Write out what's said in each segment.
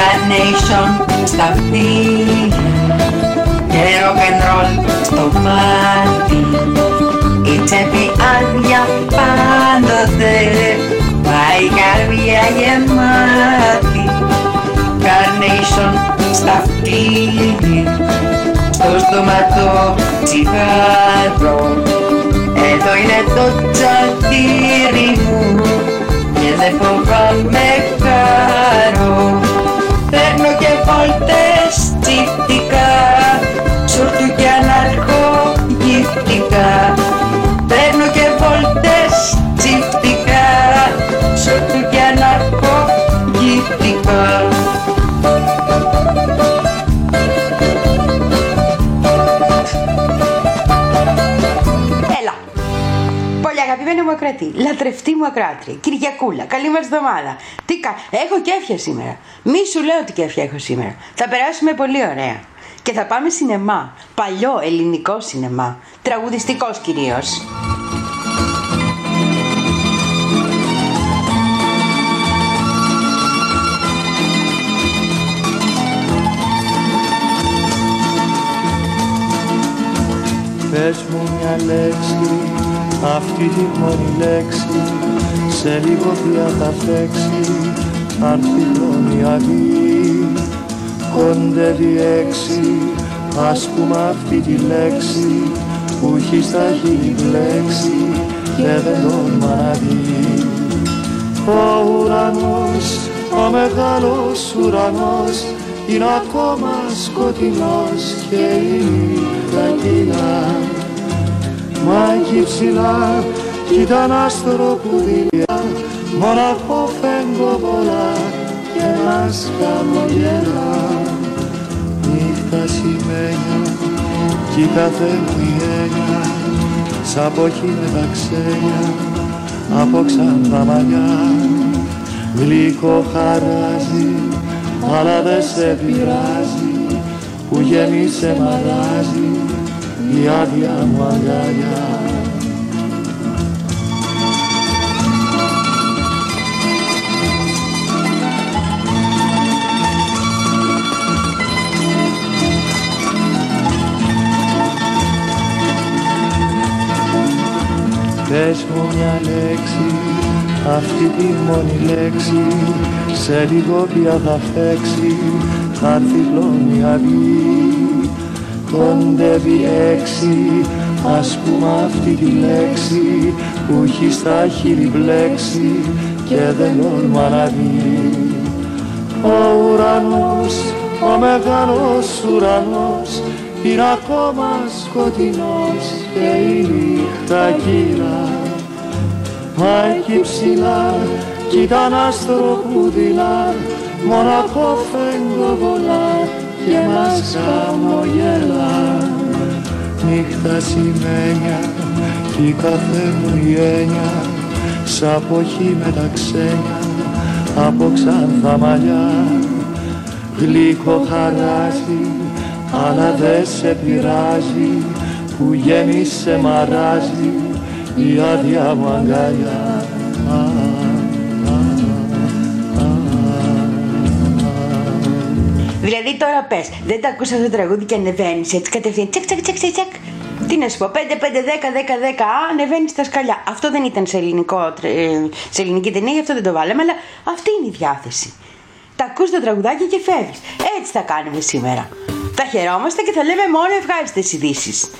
Carnation στα αυτή και rock and roll στο πάρτι η τσέπη άδεια πάντοτε μα η καρδιά γεμάτη Carnation στα αυτή στο στόματο τσιγάρο εδώ είναι το τσατήρι μου και δεν φοβάμαι χαρό Παίρνω και βόλτες τσιφτικά Σουρτου και αναρχογυφτικά Παίρνω και βόλτες τσιφτικά Σουρτου και αναρχογυφτικά Έλα. Πολύ αγαπημένη μου ακρατή, λατρευτή μου ακράτρια, Κυριακούλα, καλή μας εβδομάδα. Τι κα... Έχω κέφια σήμερα. Μη σου λέω τι κέφια έχω σήμερα. Θα περάσουμε πολύ ωραία. Και θα πάμε σινεμά. Παλιό ελληνικό σινεμά. Τραγουδιστικός κυρίως. Πες μου μια λέξη, αυτή τη μόνη λέξη Σε λίγο πια θα φέξει, αν τη αδεί Κοντεύει έξι, ας πούμε αυτή τη λέξη Που έχει στα χείλη μπλέξει και δεν τόλμα να δει Ο ουρανός, ο μεγάλος ουρανός είναι ακόμα σκοτεινός και η νύχτα κυλά Μα εκεί ψηλά κι ήταν άστρο που δειλιά μοναχό φεγγοβολά και μας χαμογελά Νύχτα σημαίνια κι η κάθε μου η έννοια σαν ποχή με τα ξένια από ξανθά μαλλιά γλυκό χαράζει αλλά δε σε πειράζει που γέμισε μαράζει η άδεια μου αγκαλιά. Πες μου μια λέξη, αυτή τη μόνη λέξη. Σε λίγο πια θα φέξει, θα έρθει η αυγή κοντεύει έξι ας πούμε αυτή τη λέξη που έχει στα χείλη μπλέξει και δεν όρμα να δει ο ουρανός, ο μεγάλος ουρανός είναι ακόμα σκοτεινός και η νύχτα κύρα μα εκεί ψηλά κι ήταν άστρο που δειλά. Μοναχό φεγγοβολά και μας χαμογελά νύχτα σημαίνια κι η κάθε μου η έννοια σαν ποχή με τα ξένια από ξανθά μαλλιά. Γλυκό χαράζει αλλά δε σε πειράζει που γέμισε μαράζει η άδεια μου αγκαλιά Δηλαδή τώρα πες, δεν τα ακούσα το τραγούδι και ανεβαίνεις έτσι κατευθείαν. Τσακ, τσακ, τσακ, τσακ, τσακ. Τι να σου πω, 5, 5, 10, 10, 10, α, ανεβαίνεις στα σκαλιά. Αυτό δεν ήταν σε, ελληνικό, ε, σε ελληνική ταινία, γι' αυτό δεν το βάλαμε, αλλά αυτή είναι η διάθεση. Τα ακούς το τραγουδάκι και φεύγεις. Έτσι θα κάνουμε σήμερα. Θα χαιρόμαστε και θα λέμε μόνο ευχάριστες ειδήσεις.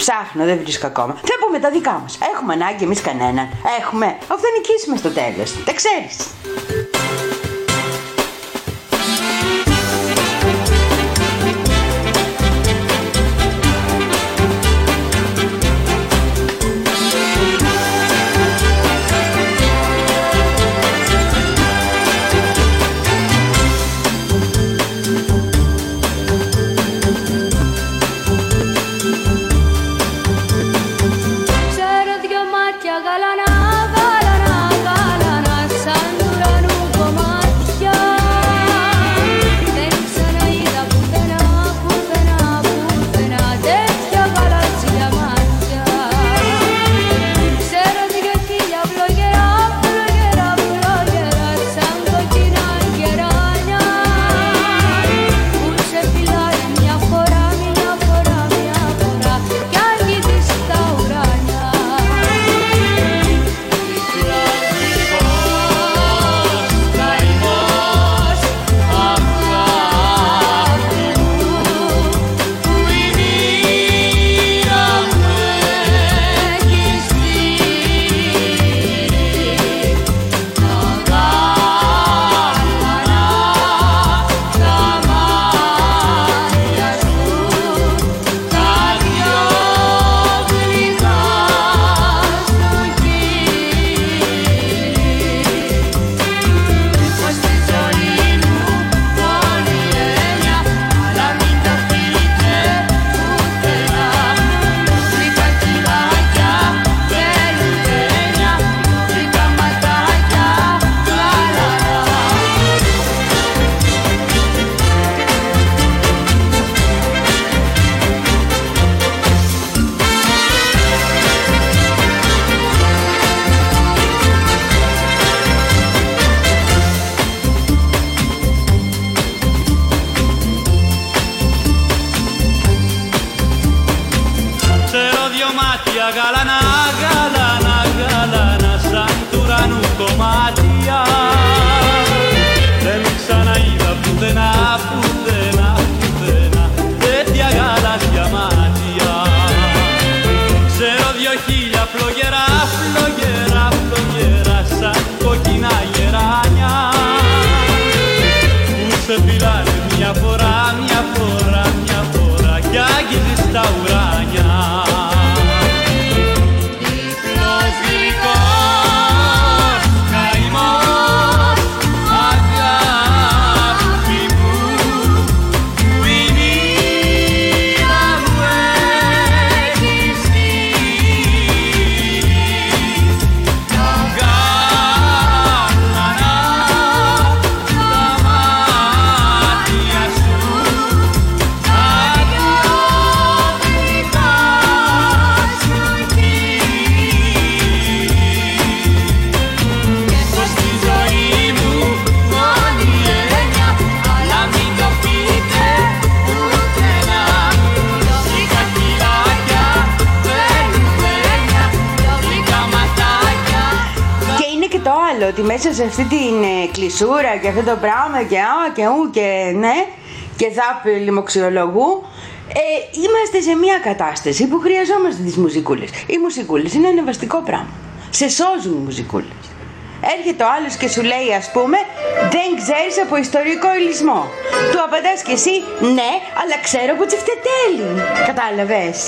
Ψάχνω, δεν βρίσκω ακόμα. Θα πούμε τα δικά μας. Έχουμε ανάγκη εμείς κανέναν. Έχουμε. Αφού θα νικήσουμε στο τέλος. Τα ξέρεις. αυτή την ε, κλεισούρα και αυτό το πράγμα και α και ου και ναι και δάπ λιμοξιολογού ε, είμαστε σε μια κατάσταση που χρειαζόμαστε τις μουσικούλες. Οι μουσικούλες είναι ένα βαστικό πράγμα. Σε σώζουν οι μουσικούλες. Έρχεται ο άλλος και σου λέει ας πούμε Δεν ξέρεις από ιστορικό ηλισμό Του απαντάς και εσύ Ναι αλλά ξέρω που τσιφτετέλη Κατάλαβες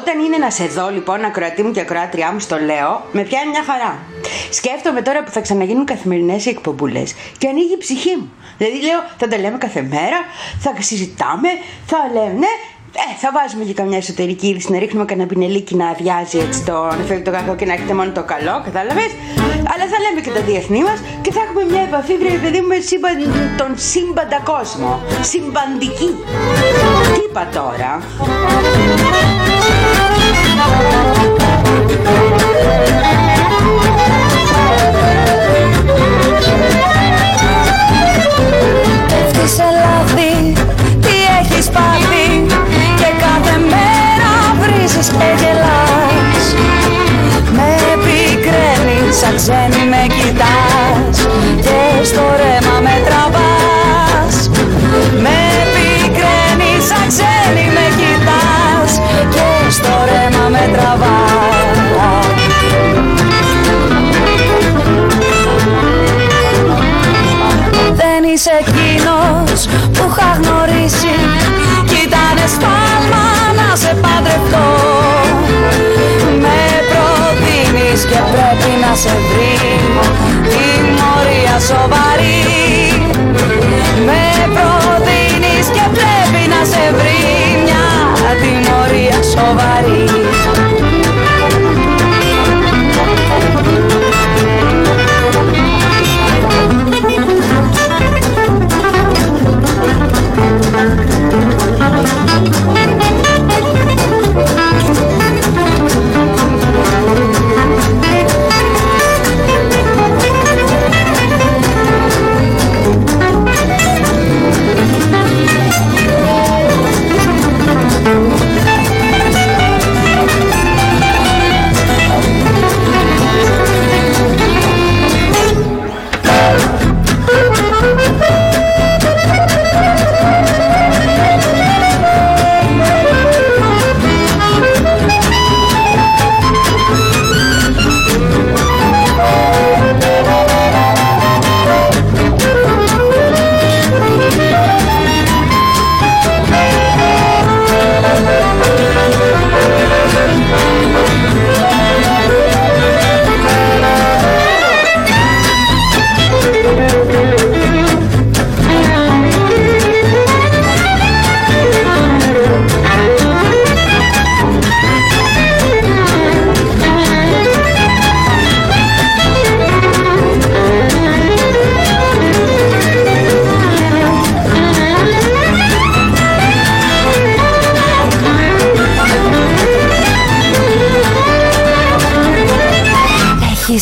Όταν είναι να σε δω, λοιπόν, ακροατή μου και ακροάτριά μου, στο λέω, με πιάνει μια χαρά. Σκέφτομαι τώρα που θα ξαναγίνουν καθημερινές οι εκπομπούλες και ανοίγει η ψυχή μου. Δηλαδή, λέω, θα τα λέμε κάθε μέρα, θα συζητάμε, θα λέμε, ναι, ε, θα βάζουμε και καμιά εσωτερική είδηση, να ρίχνουμε κανένα πινελίκι να αδειάζει έτσι το φεύγει το κακό και να έχετε μόνο το καλό, κατάλαβες; Αλλά θα λέμε και τα διεθνή μας και θα έχουμε μια επαφή, βρε παιδί μου, με σύμπαν, τον σύμπαντα κόσμο. Συμπαντική. Τι είπα τώρα. Πέφτεις σε λάθη, τι έχεις πάθει Και κάθε μέρα βρίζεις και γελάς Με πικραίνεις σαν ξένη με κοιτάς είσαι εκείνος που είχα γνωρίσει. Κι ήτανε σφάλμα να σε παντρευτώ. Με προτείνεις και πρέπει να σε βρει. Τιμωρία σοβαρή. Με προτείνεις και πρέπει να σε βρει. Μια τιμωρία σοβαρή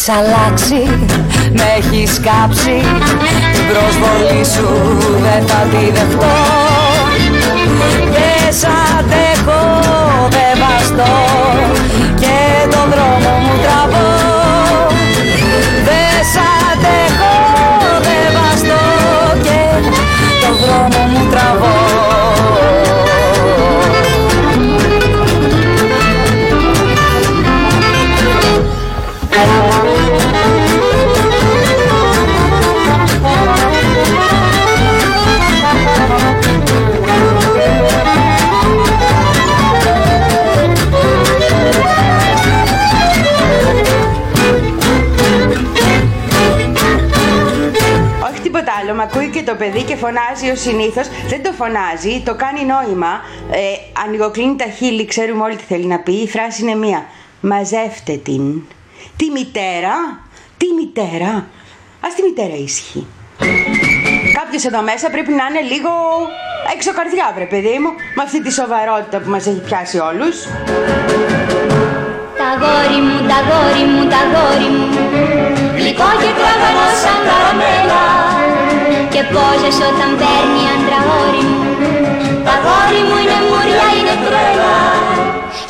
Έχεις φωνάζει ο συνήθως. Δεν το φωνάζει, το κάνει νόημα. Ε, ανοιγοκλίνει τα χείλη, ξέρουμε όλοι τι θέλει να πει. Η φράση είναι μία. Μαζεύτε την. Τη μητέρα, τη μητέρα. Α τη μητέρα ήσυχη. Κάποιος εδώ μέσα πρέπει να είναι λίγο έξω καρδιά, βρε παιδί μου, με αυτή τη σοβαρότητα που μας έχει πιάσει όλους. Τα γόρι μου, τα γόρι μου, τα γόρι μου Γλυκό και τραβανό σαν καραμέλα Και πόζες όταν παίρνει άντρα όρι μου Τα γόρι μου είναι μουριά, είναι τρέλα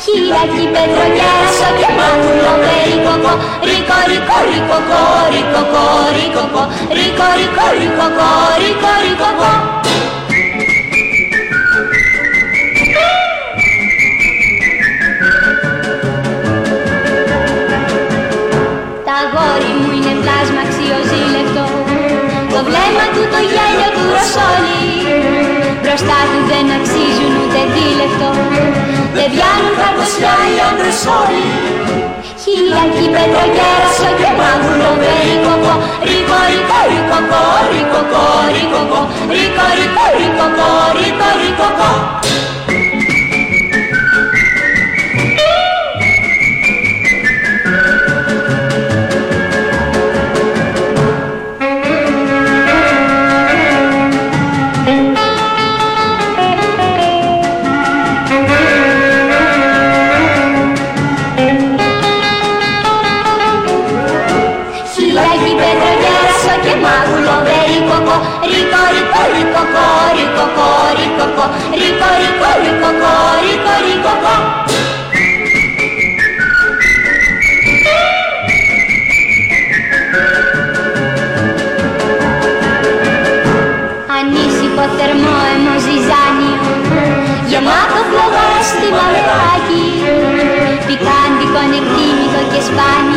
Χιλιακή πετροκέρασο και μάτουλο περικοκό Ρίκο, ρίκο, ρίκοκο, ρίκοκο, ρίκοκο Ρίκο, ρίκο, ρίκοκο, ρίκο, ρίκοκο του το γέλιο του ροσόλι Μπροστά του δεν αξίζουν ούτε δίλεπτο Δεν βιάνουν καρδοσιά οι άντρες όλοι. Χιλιακή πετροκέρασο και μάγουλο περίκοκο Ρίκο, ρίκο, ρίκοκο, ρίκοκο, ρίκοκο Ρίκο, ρίκο, ρίκοκο, ρίκο, ρίκοκο ζυζάνιο Γεμάτο φλογάστη μαυράκι Πικάντικο νεκτήμικο και σπάνιο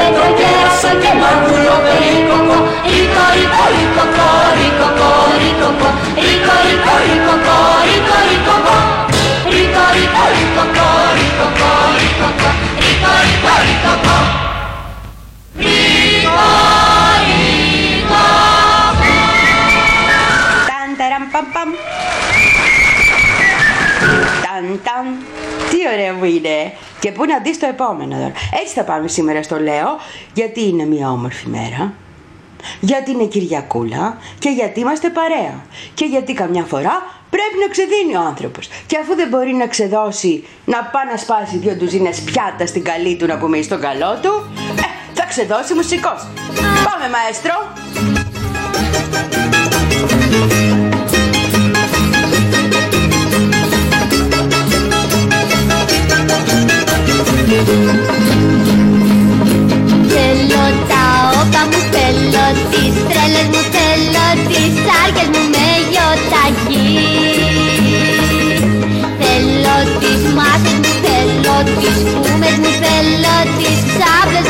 Χιλάκι πέτρο και άσο και μάγουλο περίκοκο Ρίκο ρίκο ρίκοκο ρίκοκο ρίκοκο Ρίκο ρίκο ρίκοκο ρίκο ρίκοκο Ρίκο ρίκο ρίκοκο ρίκοκο ρίκοκο Ρίκο ρίκο ρίκοκο Ταν, ταραμ, παμ, παμ. Ταν, ταν. Τι ωραίο που είναι. Και πού να δεις το επόμενο τώρα. Έτσι θα πάμε σήμερα στο Λέω, γιατί είναι μια όμορφη μέρα. Γιατί είναι Κυριακούλα και γιατί είμαστε παρέα. Και γιατί καμιά φορά πρέπει να ξεδίνει ο άνθρωπος. Και αφού δεν μπορεί να ξεδώσει, να πάει να σπάσει δύο ντουζίνες πιάτα στην καλή του να πούμε ή στον καλό του, ε, θα ξεδώσει μουσικός. Πάμε μαέστρο. Θέλω τα όπα μου, θέλω τις τρέλες μου, θέλω τις σάρκες μου με γιοταχή Θέλω τις μάσες μου, θέλω τις φούμες μου, θέλω τις ξάπλες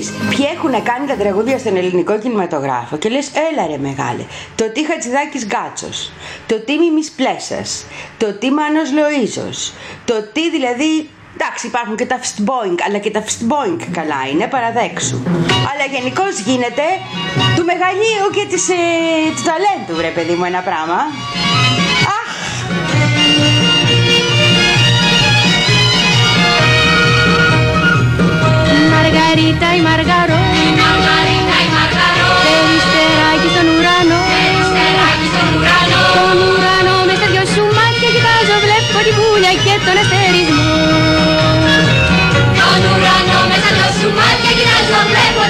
δει ποιοι έχουν κάνει τα τραγούδια στον ελληνικό κινηματογράφο και λες, έλα ρε μεγάλε. Το τι Χατζηδάκης Γκάτσος, το τι Μιμής Πλέσας, το τι Μάνος Λοίζος, το τι δηλαδή. Εντάξει, υπάρχουν και τα φστμπόινγκ, αλλά και τα φστμπόινγκ καλά είναι, παραδέξου. Αλλά γενικώς γίνεται του μεγαλείου και της, ε, του ταλέντου, βρε παιδί μου, ένα πράγμα. Αχ, Μαργαρίτα η Μαργαρό Περιστεράκι στον ουρανό Τον ουρανό με στα δυο σου μάτια κοιτάζω βλέπω την πουλια και τον αστερισμό Τον ουρανό με στα δυο σου μάτια κοιτάζω βλέπω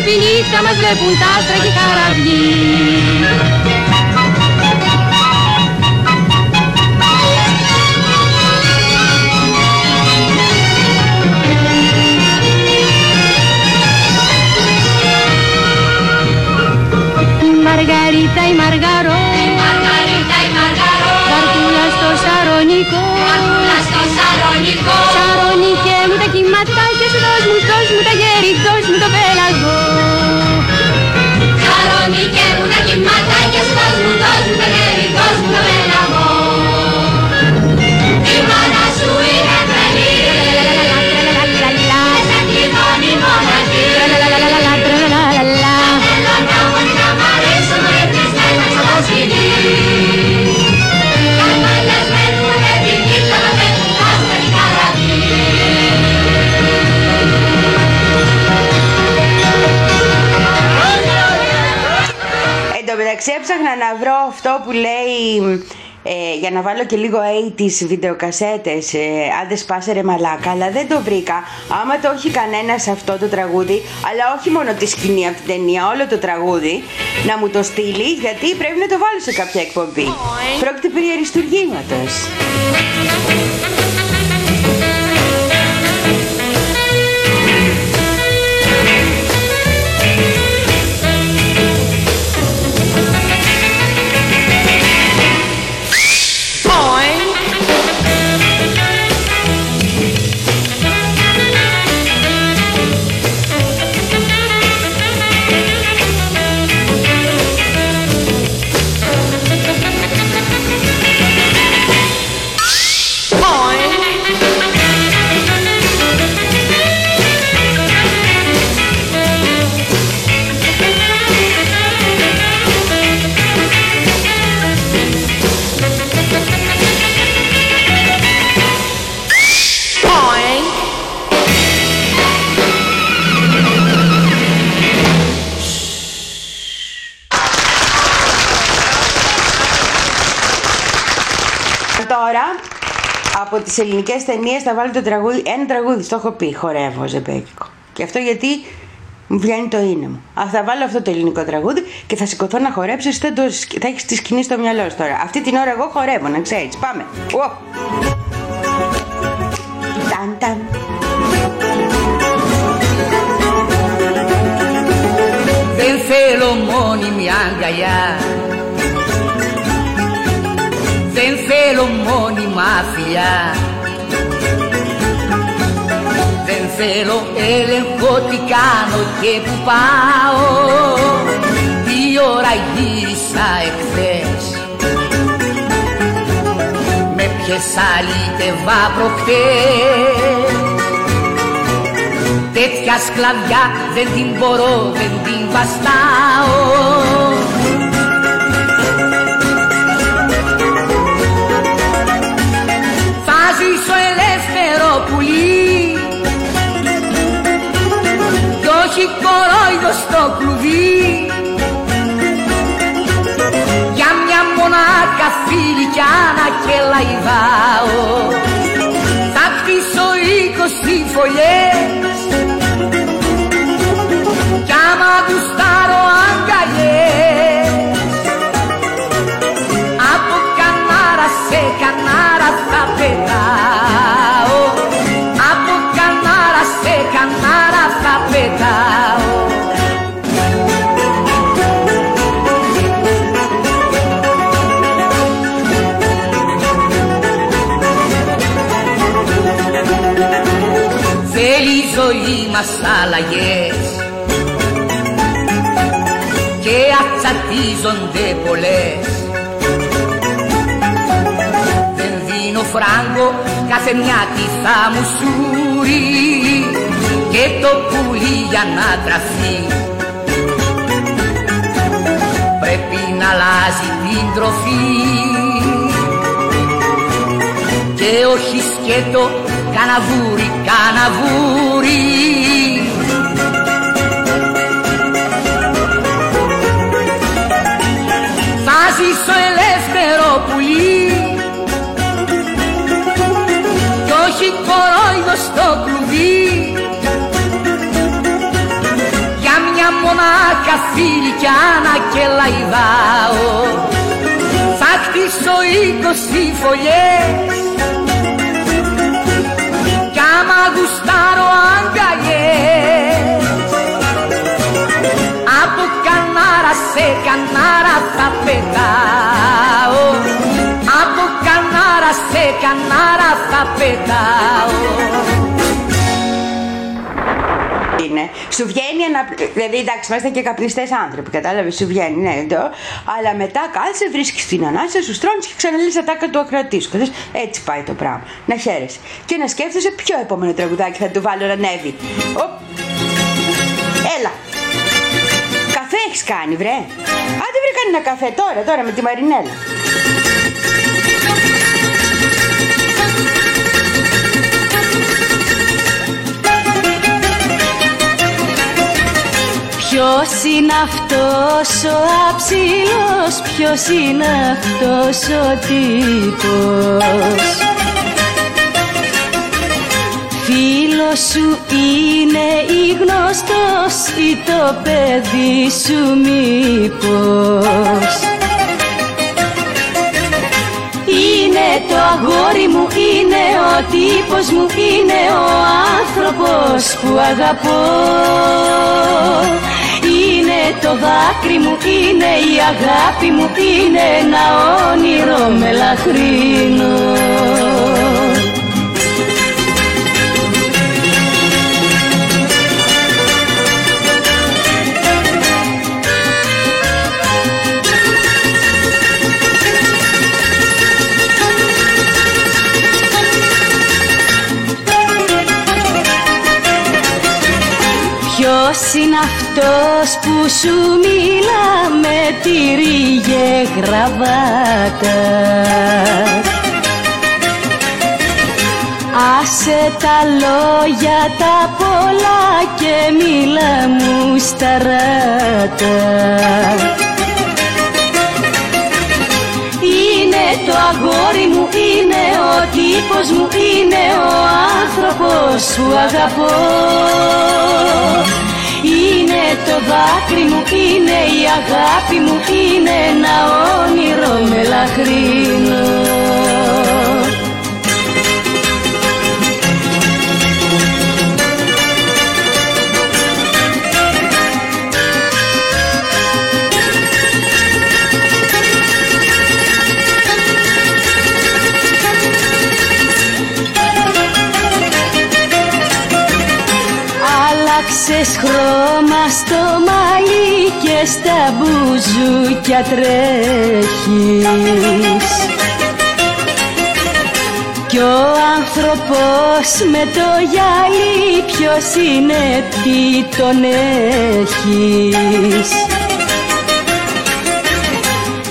αγκαλιασμένους μας βλέπει η νύχτα μας βλέπουν τα άστρα και οι καραβλοί Η Μαργαρίτα η Μαργαρό έψαχνα να βρω αυτό που λέει ε, για να βάλω και λίγο 80's βιντεοκασέτες ε, άντε σπάσε ρε μαλάκα αλλά δεν το βρήκα. Άμα το έχει κανένας σε αυτό το τραγούδι αλλά όχι μόνο τη σκηνή από την ταινία όλο το τραγούδι να μου το στείλει γιατί πρέπει να το βάλω σε κάποια εκπομπή. Πρόκειται περί αριστουργήματος από τις ελληνικές ταινίες θα βάλω το τραγούδι, ένα τραγούδι, στο έχω πει, χορεύω ζεμπέκικο. Και αυτό γιατί μου βγαίνει το είναι μου. Α, θα βάλω αυτό το ελληνικό τραγούδι και θα σηκωθώ να χορέψω, εσύ θα, το, θα έχεις τη σκηνή στο μυαλό σου τώρα. Αυτή την ώρα εγώ χορεύω, να ξέρεις. Πάμε. Ω. Ταν, ταν. Δεν θέλω μόνιμη αγκαλιά Δεν θέλω μόνιμα φιλιά Δεν θέλω έλεγχο τι κάνω και που πάω Τι ώρα γύρισα εχθές Με ποιες αλήτευα προχτές Τέτοια σκλαβιά δεν την μπορώ, δεν την βαστάω κορόιδο στο κλουβί. Για μια μονάχα φιλικιά να και λαϊδάω Θα χτίσω είκοσι φωλιές. Κι άμα γουστάρω αγκαλιές. Από κανάρα σε κανάρα θα πετάω. Από κανάρα σε κανάρα θα πετάω. Θέλει η ζωή μας αλλαγές και ατσατίζονται πολλές φράγκο κάθε μια τι θα μου σούρει. Και το πουλί για να τραφεί. Πρέπει να αλλάζει την τροφή. Και όχι σκέτο καναβούρι, καναβούρι. Θα ζήσω ελεύθερο πουλί κι όχι κορόιδο στο κλουβί. Για μια μονάχα φιλικιά να και λαϊδάω θα χτίσω είκοσι φωλιές. Κι άμα γουστάρω αγκαλιές. Από κανάρα σε κανάρα θα πετάω Από κανάρα σε κανάρα θα πετάω είναι. Σου βγαίνει ένα. Δηλαδή, εντάξει, είμαστε και καπνιστές άνθρωποι, κατάλαβες, σου βγαίνει, ναι, το. Αλλά μετά κάθεσαι, βρίσκεις την ανάσα, σου στρώνεις και ξαναλύσει τα τάκα του ακρατή σου. Κατάλαβες, Έτσι πάει το πράγμα. Να χαίρεσαι. Και να σκέφτεσαι ποιο επόμενο τραγουδάκι θα του βάλω να ανέβει. Οπ. Έλα. Καφέ έχεις κάνει, βρε. Άντε βρε κάνει ένα καφέ τώρα, τώρα με τη Μαρινέλα. Ποιος είναι αυτός ο αψιλός Ποιος είναι αυτός ο τύπος; Φίλος σου είναι ή γνωστός Ή το παιδί σου μήπως; Είναι το αγόρι μου, είναι ο τύπος μου Είναι ο άνθρωπος που αγαπώ. Είναι το δάκρυ μου, είναι η αγάπη μου Είναι ένα όνειρο μελαχρινό Ποιος είναι αυτός που σου μιλά με τυρί και γραβάτα; Άσε τα λόγια τα πολλά και μίλα μου στα ράτα. Είναι το αγόρι μου, είναι ο τύπος μου, είναι ο άνθρωπος που αγαπώ Είναι το δάκρυ μου, είναι η αγάπη μου, είναι ένα όνειρο μελαχρινό Άλλαξες χρώμα στο μαλλί και στα μπουζούκια τρέχεις. Κι ο άνθρωπος με το γυαλί ποιος είναι τι τον έχεις.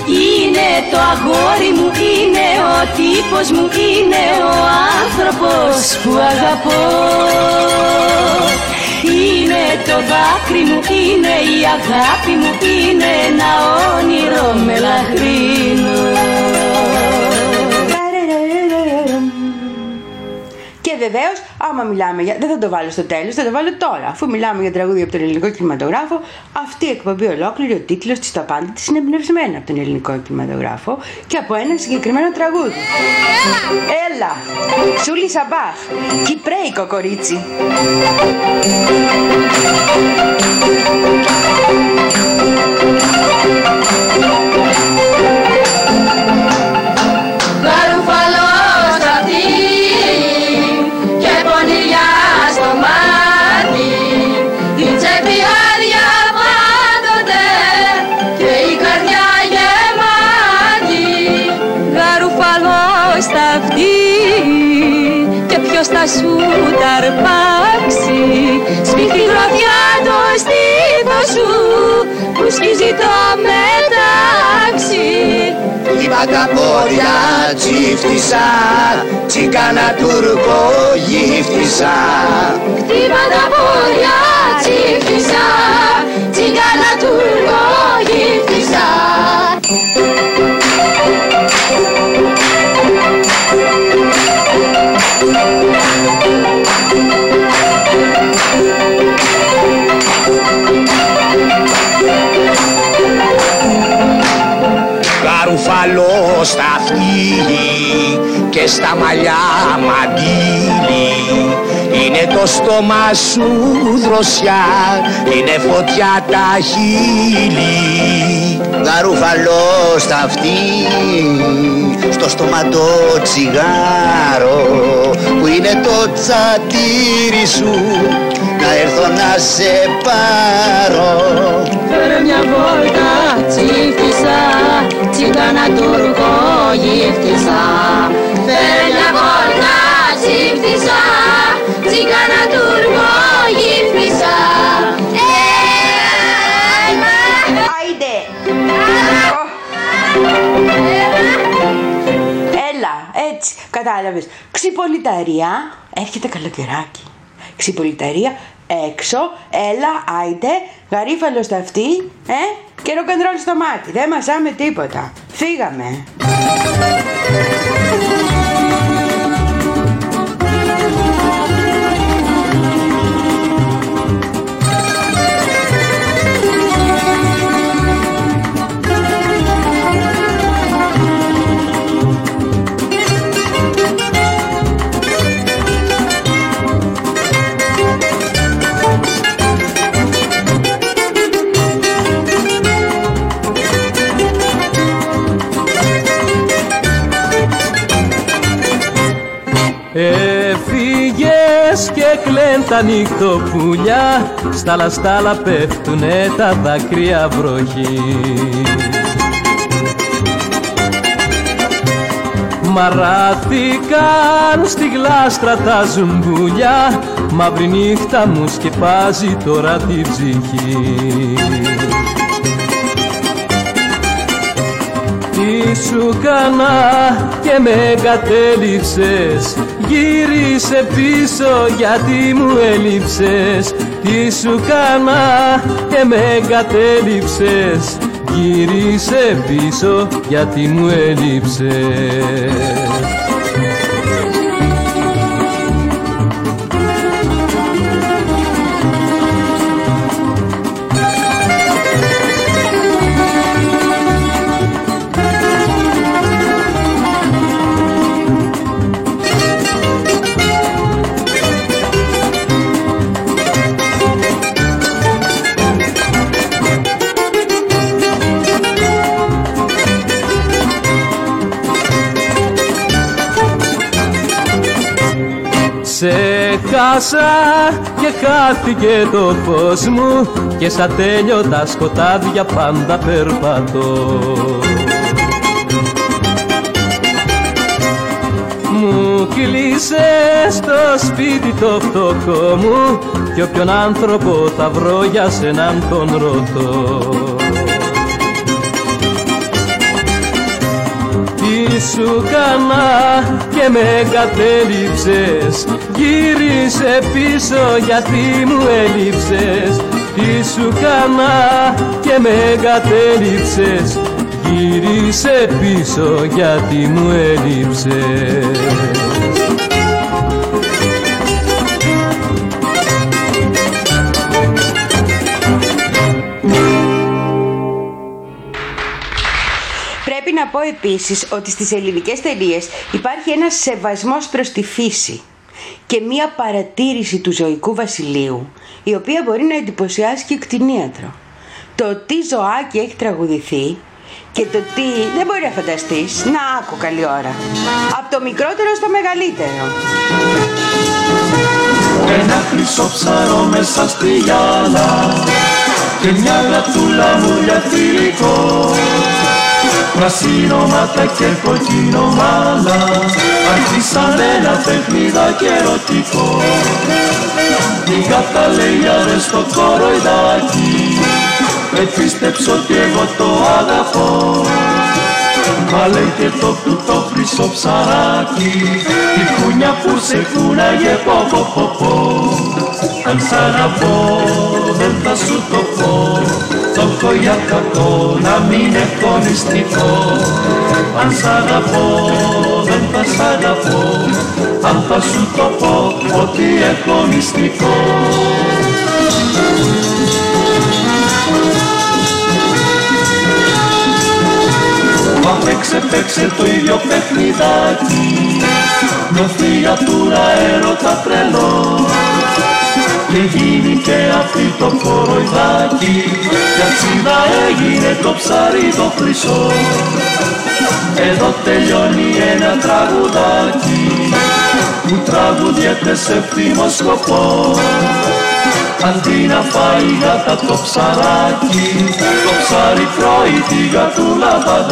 Είναι το αγόρι μου, είναι ο τύπος μου, είναι ο άνθρωπος που αγαπώ Είναι το δάκρυ μου, είναι η αγάπη μου, είναι ένα όνειρο μελαχρινό Και βεβαίω, άμα μιλάμε για. Δεν θα το βάλω στο τέλος, θα το βάλω τώρα. Αφού μιλάμε για τραγούδια από τον ελληνικό κινηματογράφο, αυτή η εκπομπή ολόκληρη, ο τίτλος της το πάντα της είναι εμπνευσμένη από τον ελληνικό κινηματογράφο και από ένα συγκεκριμένο τραγούδι. Έλα! Σούλη Σαμπάχ! Κυπρέικο κορίτσι! Γαρουφαλός ταρπάξει σπίτι γροθιά το στήθος σου που σκίζει το μετάξι. Είπα τα πόδια τσίφτησα Τσίκανα τουρκο γύφτησα Χτύπα τα πόδια, τσίφτησα Τσιγκάνα τουρκο Γαρουφαλό στα αυτή και στα μαλλιά μαντήλι Είναι το στόμα σου δροσιά, είναι φωτιά τα χείλη. Γαρουφαλό στα αυτή, στο στόμα το τσιγάρο Που είναι το τσατήρι σου, να έρθω να σε πάρω. Φέρε μια βόλτα, τσίφτησα Τσιγκάνα τουρκο γύφτησα Φέρε μια βόλτα, τσίφτησα Τσιγκάνα τουρκο γύφτησα Άιντε! Έλα, έτσι, κατάλαβες. Ξυπολιταρία, έρχεται καλοκαιράκι. Ξυπολιταρία, έξω, έλα, άιτε, γαρίφαλος στα αυτή, ε, και ροκαντρόλ στο μάτι. Δεν μασάμε τίποτα. Φύγαμε. Τα νυχτοπουλιά Στα λαστάλα πέφτουνε τα δάκρυα βροχή. Μαράθηκαν στη γλάστρα τα ζουμπουλιά Μαύρη νύχτα μου σκεπάζει τώρα τη ψυχή. Τι σου κάνα και με κατέληψες Γύρισε πίσω γιατί μου έλειψες. Τι σου κάνα και με κατέληψες Γύρισε πίσω γιατί μου έλειψες χάσα και χάθηκε το φως μου και σαν τέλειο τα σκοτάδια πάντα περπατώ. Μου κλείσε στο σπίτι το φτωχό μου και όποιον άνθρωπο θα βρω για σέναν τον ρωτώ. Τι σου κάνα και με κατέληψες Γύρισε πίσω γιατί μου έλειψες. Τι σου κάνα και με κατέληψες Γύρισε πίσω γιατί μου έλειψες. Πρέπει να πω επίσης ότι στις ελληνικές ταινίες υπάρχει ένας σεβασμός προς τη φύση και μία παρατήρηση του ζωικού βασιλείου η οποία μπορεί να εντυπωσιάσει και κτηνίατρο. Το τι ζωάκι έχει τραγουδηθεί και το τι δεν μπορεί να φανταστείς. Να άκου καλή ώρα. Από το μικρότερο στο μεγαλύτερο. Ένα χρυσό ψαρό μέσα στη γυάλα και μια γατούλα μου για θηλυκό Πρασίνο μάτα και κοκκίνο μάλα Άρχισαν ένα παιχνίδα και ερωτικό. Η γάτα λέει αρέ στο κοροϊδάκι Με πίστεψω ότι εγώ το αγαπώ Μα λέει και το τούτο χρυσό ψαράκι Η κούνια που σε κούναγε πω πω πω πω. Αν σ' αγαπώ δεν θα σου το πω Το έχω για κακό να μην έχω μυστικό Αν σ' αγαπώ δεν θα σ' αγαπώ. Αν θα σου το πω ότι έχω μυστικό. Μα παίξε παίξε το ίδιο παιχνιδάκι. Νιώθει για τούρα έρωτα τρελό και γίνει και αυτή το κοροϊδάκι Κι ατσίδα έγινε το ψάρι το χρυσό. Εδώ τελειώνει ένα τραγουδάκι Που τραγουδιέται σε ευθύμο σκοπό Αντί να φάει γάτα το ψαράκι Το ψάρι τρώει τη γατούλα τ'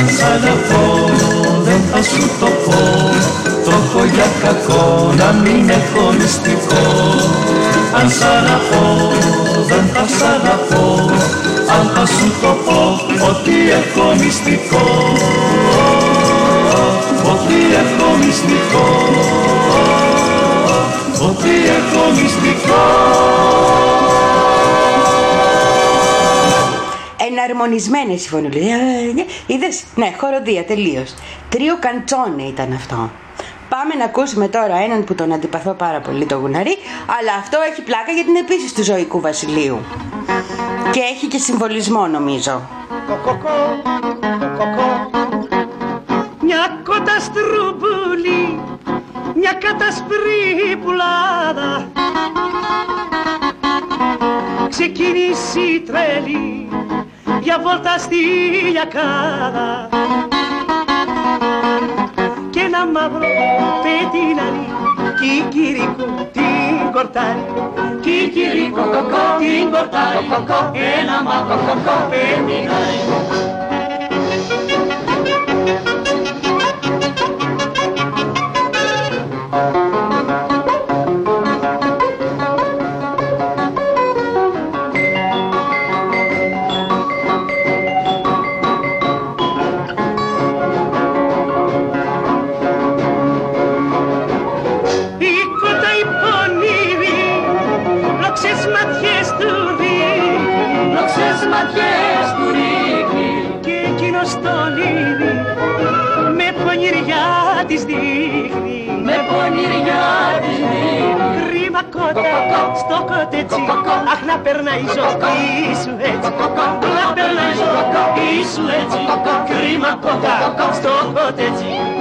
Αν σ' αγαπώ δεν θα σου το πω. Το έχω για κακό να μην έχω μυστικό. Θα ξαναπώ, δεν θα ξαναπώ αν θα σου το πω ότι έχω μυστικό. Ότι έχω μυστικό. Ότι έχω μυστικό Εναρμονισμένε οι φωνούλε. Είδες, ναι, χοροδία τελείως. Τρίο καντσόνε ήταν αυτό. Πάμε να ακούσουμε τώρα έναν που τον αντιπαθώ πάρα πολύ, το γουναρί, αλλά αυτό έχει πλάκα γιατί είναι επίσης του ζωικού βασιλείου. Και έχει και συμβολισμό νομίζω. Μια κότα στρουμπούλη, μια κατασπρή πουλάδα Ξεκίνησε η τρέλη για βόλτα στη λιακάδα και ένα μαύρο πετινάρι κικυρικού την κορτάρι. Κικυρικού την κορτάρι. Ένα μαύρο πετινάρι στο κοτέτσι, αχ να περνάει η ζωή σου έτσι, να περνάει η ζωή σου έτσι, κρίμα κότα στο κοτέτσι.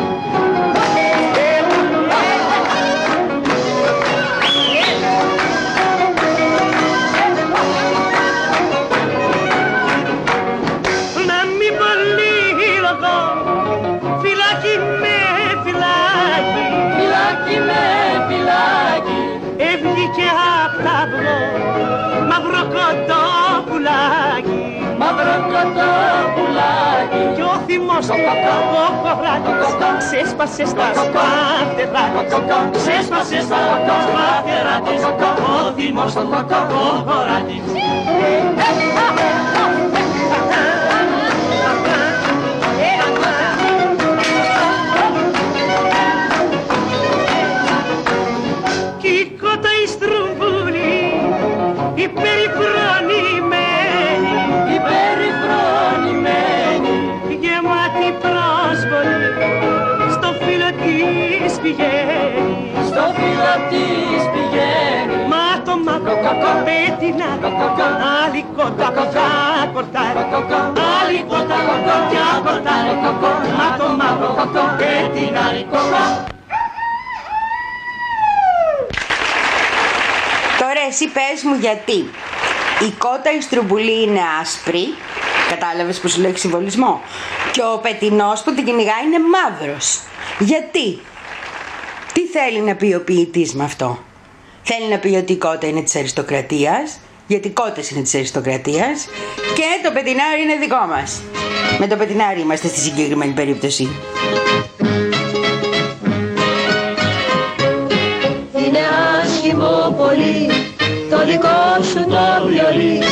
Κοτόπουλάκι Κι ο θυμός του. ο κοβράτης Ξέσπασε στα σπάθερα της Ξέσπασε στα σπάθερα της. Ο θυμός του ο κοβράτης Κι η κότα η στρουμπούλη, η περιφρονημένη, πηγαίνει, στο φύλλο της πηγαίνει. Μα το μαύρο πέτεινα, άλλη κότα πια κορτάρει, άλλη κότα πια κορτάρει, μα το μαύρο πέτεινα, Τώρα εσύ πες μου γιατί. Η κότα η στρουμπουλή είναι άσπρη, κατάλαβες που σου λέει συμβολισμό, και ο πετινός που την κυνηγάει είναι μαύρος. Γιατί; Τι θέλει να πει ο ποιητής με αυτό; Θέλει να πει ότι η κότα είναι της αριστοκρατίας, γιατί οι κότες είναι της αριστοκρατίας και το πετινάρι είναι δικό μας. Με το πετινάρι είμαστε στη συγκεκριμένη περίπτωση. Είναι άσχημο πολύ το δικό σου το βιολί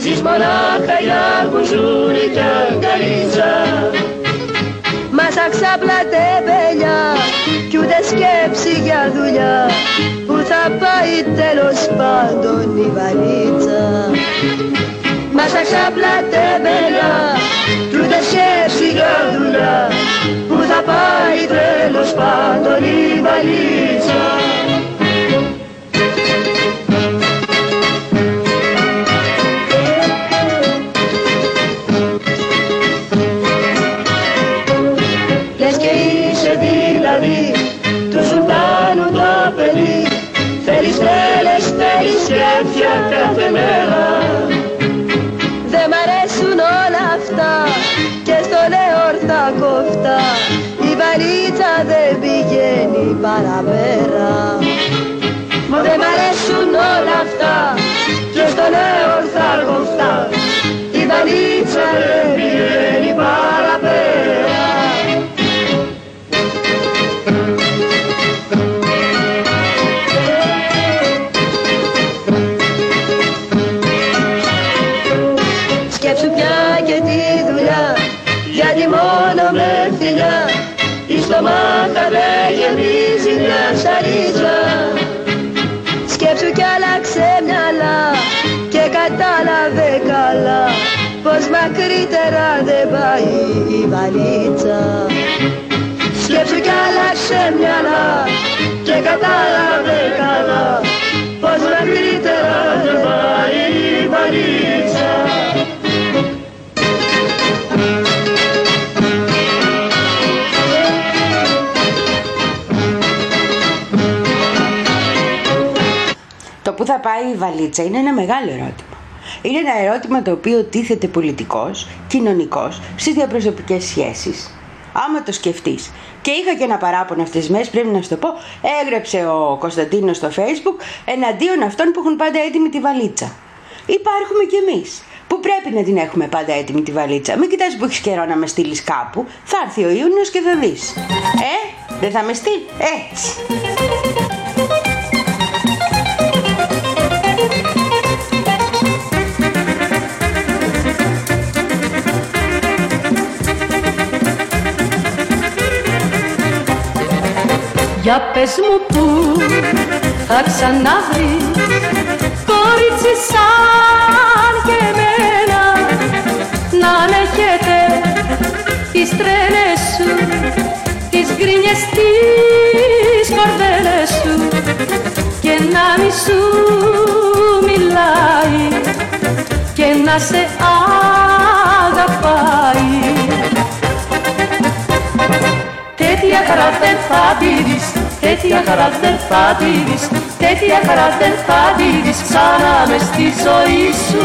Ζεις μονάχα για κουζούρι και αγκαλίτσα Μας αξάπλα τεμπελιά κι ούτε σκέψη για δουλειά Που θα πάει τέλος πάντων η βαλίτσα. Μας αξάπλα τεμπελιά κι ούτε σκέψη για δουλειά Που θα πάει τέλος πάντων η βαλίτσα θέλεις σκέφια κάθε μέρα Δεν μ' αρέσουν όλα αυτά και στο λέω ορθά κοφτά. Η βαλίτσα δεν πηγαίνει παραπέρα. Δεν μ' αρέσουν όλα αυτά και στο λέω ορθά κοφτά. Η βαλίτσα δεν πηγαίνει παραπέρα μακρύτερα δεν πάει η βαλίτσα Σκέψου κι άλλαξε μυαλά και κατάλαβε καλά πως μακρύτερα δεν πάει η βαλίτσα Το που θα πάει η βαλίτσα είναι ένα μεγάλο ερώτημα. Είναι ένα ερώτημα το οποίο τίθεται πολιτικός, κοινωνικός, στις διαπροσωπικές σχέσεις. Άμα το σκεφτείς. Και είχα και ένα παράπονο αυτές τις μέρες, πρέπει να σου το πω, έγραψε ο Κωνσταντίνος στο facebook εναντίον αυτών που έχουν πάντα έτοιμη τη βαλίτσα. Υπάρχουμε κι εμείς που πρέπει να την έχουμε πάντα έτοιμη τη βαλίτσα. Μην κοιτάς που έχεις καιρό να με στείλεις κάπου. Θα έρθει ο Ιούνιος και θα δεις. Ε, δεν θα με στείλει. Έτσι. Για πες μου που θα ξαναβρεις Κορίτσι σαν και εμένα Να ανέχετε τις τρέλες σου Τις γκρίνιες τις κορδέλες σου Και να μη σου μιλάει Και να σε αγαπάει Τέτοια χαράς δεν θα τη δεις, τέτοια χαράς δεν θα τη δεις, τέτοια χαράς δεν θα τη δεις ξανά μες στη ζωή σου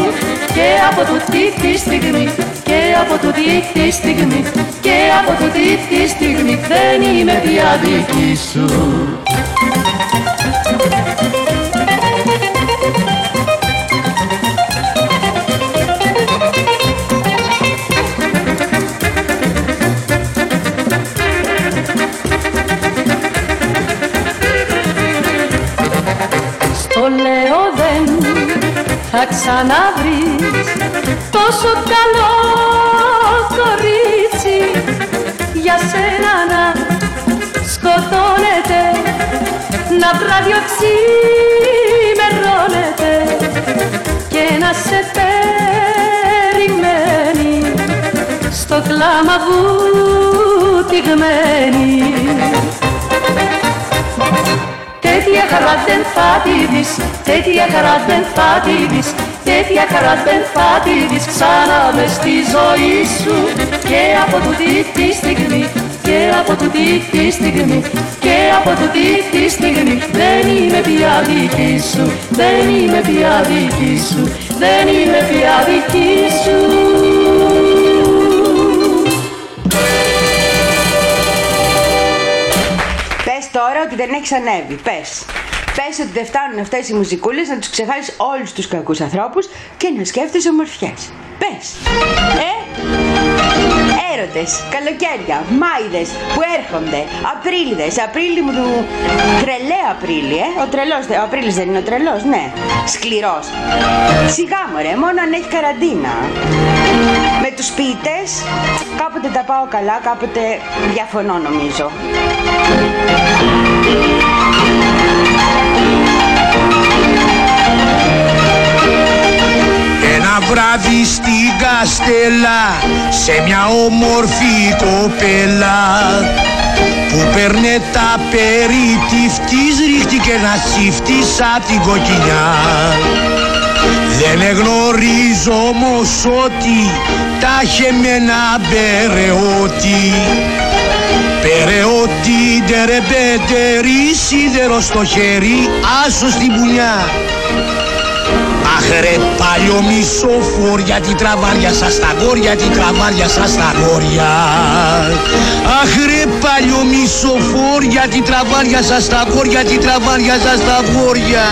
και από τούτη τη στιγμή, και από τούτη τη στιγμή, και από τούτη τη στιγμή. Δεν είμαι πια δική σου. Θα ξαναβρεις τόσο καλό κορίτσι για σένα να σκοτώνεται να βραδιοξημερώνεται και να σε περιμένει στο κλάμα βουτυγμένη Τέτοια χαρά δεν θα τη δεις, τέτοια χαρά δεν θα τη δεις, τέτοια χαρά δεν θα τη δεις ξανά μες στη ζωή σου και από τούτη τη στιγμή, και από τούτη τη στιγμή, και από τούτη τη στιγμή δεν είμαι πια δική σου, δεν είμαι πια δική σου, δεν είμαι πια δική σου. Πες τώρα ότι δεν έχει ανέβει. Πες. Πες ότι δεν φτάνουν αυτές οι μουσικούλες να τους ξεχάσεις όλους τους κακούς ανθρώπους και να σκέφτεσαι ομορφιές. Πες. Ε, έρωτες, καλοκαίρια, μάιδες που έρχονται, Απρίλιδες, Απρίλη μου του... Τρελέ Απρίλη, ε. Ο τρελός, ο Απρίλης δεν είναι ο τρελός, ναι. Σκληρός. Σιγά μωρέ, μόνο αν έχει καραντίνα. Με τους ποιητές, κάποτε τα πάω καλά, κάποτε διαφωνώ νομίζω. Ένα βράδυ στην Καστέλα σε μια όμορφη κοπέλα που παίρνε τα περιτυφτής ρίχτηκε ένα τσίφτη σαν την κοκκινιά. Δεν εγνωρίζω όμως ότι τα είχε με ένα μπερεότι. Περαιότι ντερεμπέτερη σίδερο στο χέρι άσο στην πουνιά Αχ ρε παλιό μισοφόρια τι τραβάρια σας στα γόρια τι τραβάρια σας στα γόρια. Αχ ρε παλιό μισοφόρια τι τραβάρια σας στα γόρια τι τραβάρια σας στα γόρια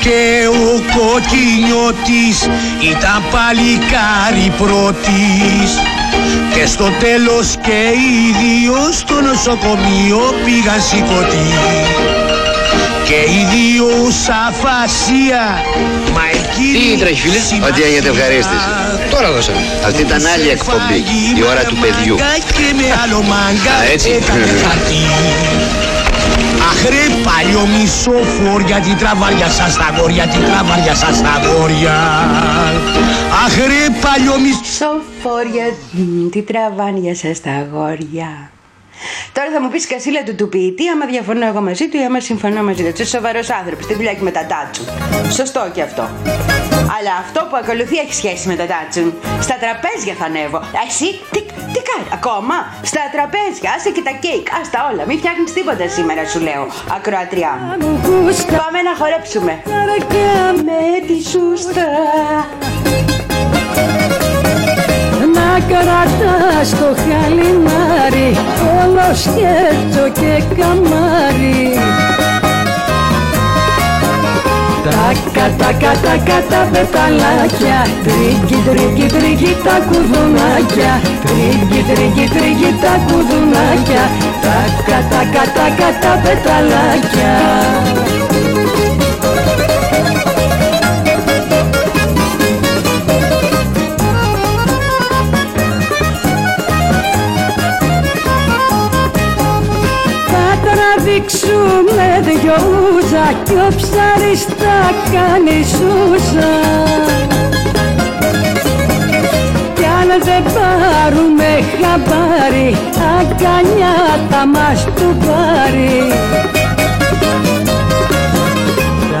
και ο κοκκινιώτης ήταν παλικάρι πρώτης και στο τέλος και οι δύο στο νοσοκομείο πήγαν σηκωτοί και οι δύο αφασία Μα εκείνη Τι τρέχει φίλε, ότι έγινε ευχαρίστηση. Τώρα δώσαμε. Αυτή ήταν άλλη εκπομπή, η ώρα του παιδιού. Και με άλλο μάγκα Α, έτσι. Έκανε χαρτί Αχ ρε παλιό μισόφορ γιατί τραβάρια σας τα γόρια Τι τραβάρια σας τα γόρια Αχ ρε παλιό μισόφορ Σοφόρια, μ, τι τραβάνια σας τα αγόρια. Τώρα θα μου πεις Κασίλα του του ποιητή, άμα διαφωνώ εγώ μαζί του ή άμα συμφωνώ μαζί του. Είσαι σοβαρός άνθρωπος. Τι δουλειά έχει με τα τάτσουν. Σωστό και αυτό. Αλλά αυτό που ακολουθεί έχει σχέση με τα τάτσουν. Στα τραπέζια θα ανέβω. Εσύ τι, τι κάνεις, ακόμα; Στα τραπέζια, άσε και τα κέικ. Άσ' τα όλα. Μην φτιάχνεις τίποτα σήμερα, σου λέω. Ακροάτριά μου. Πάμε να χορέψουμε. Με τη σούστα. Να κρατάς το χαλινάρι όλος σκέτο και καμάρι. Τα κατα κατα κατα πεταλάκια Τρίκι τρίκι τρίκι τα κουδουνάκια Τρίκι τρίκι τρίκι τα κουδουνάκια Τα κατα κατα κατα πεταλάκια τραβήξουμε δυο ούζα κι ο ψαρής θα κάνει σούζα. Κι αν δεν πάρουμε χαμπάρι αγκανιά θα μας του πάρει.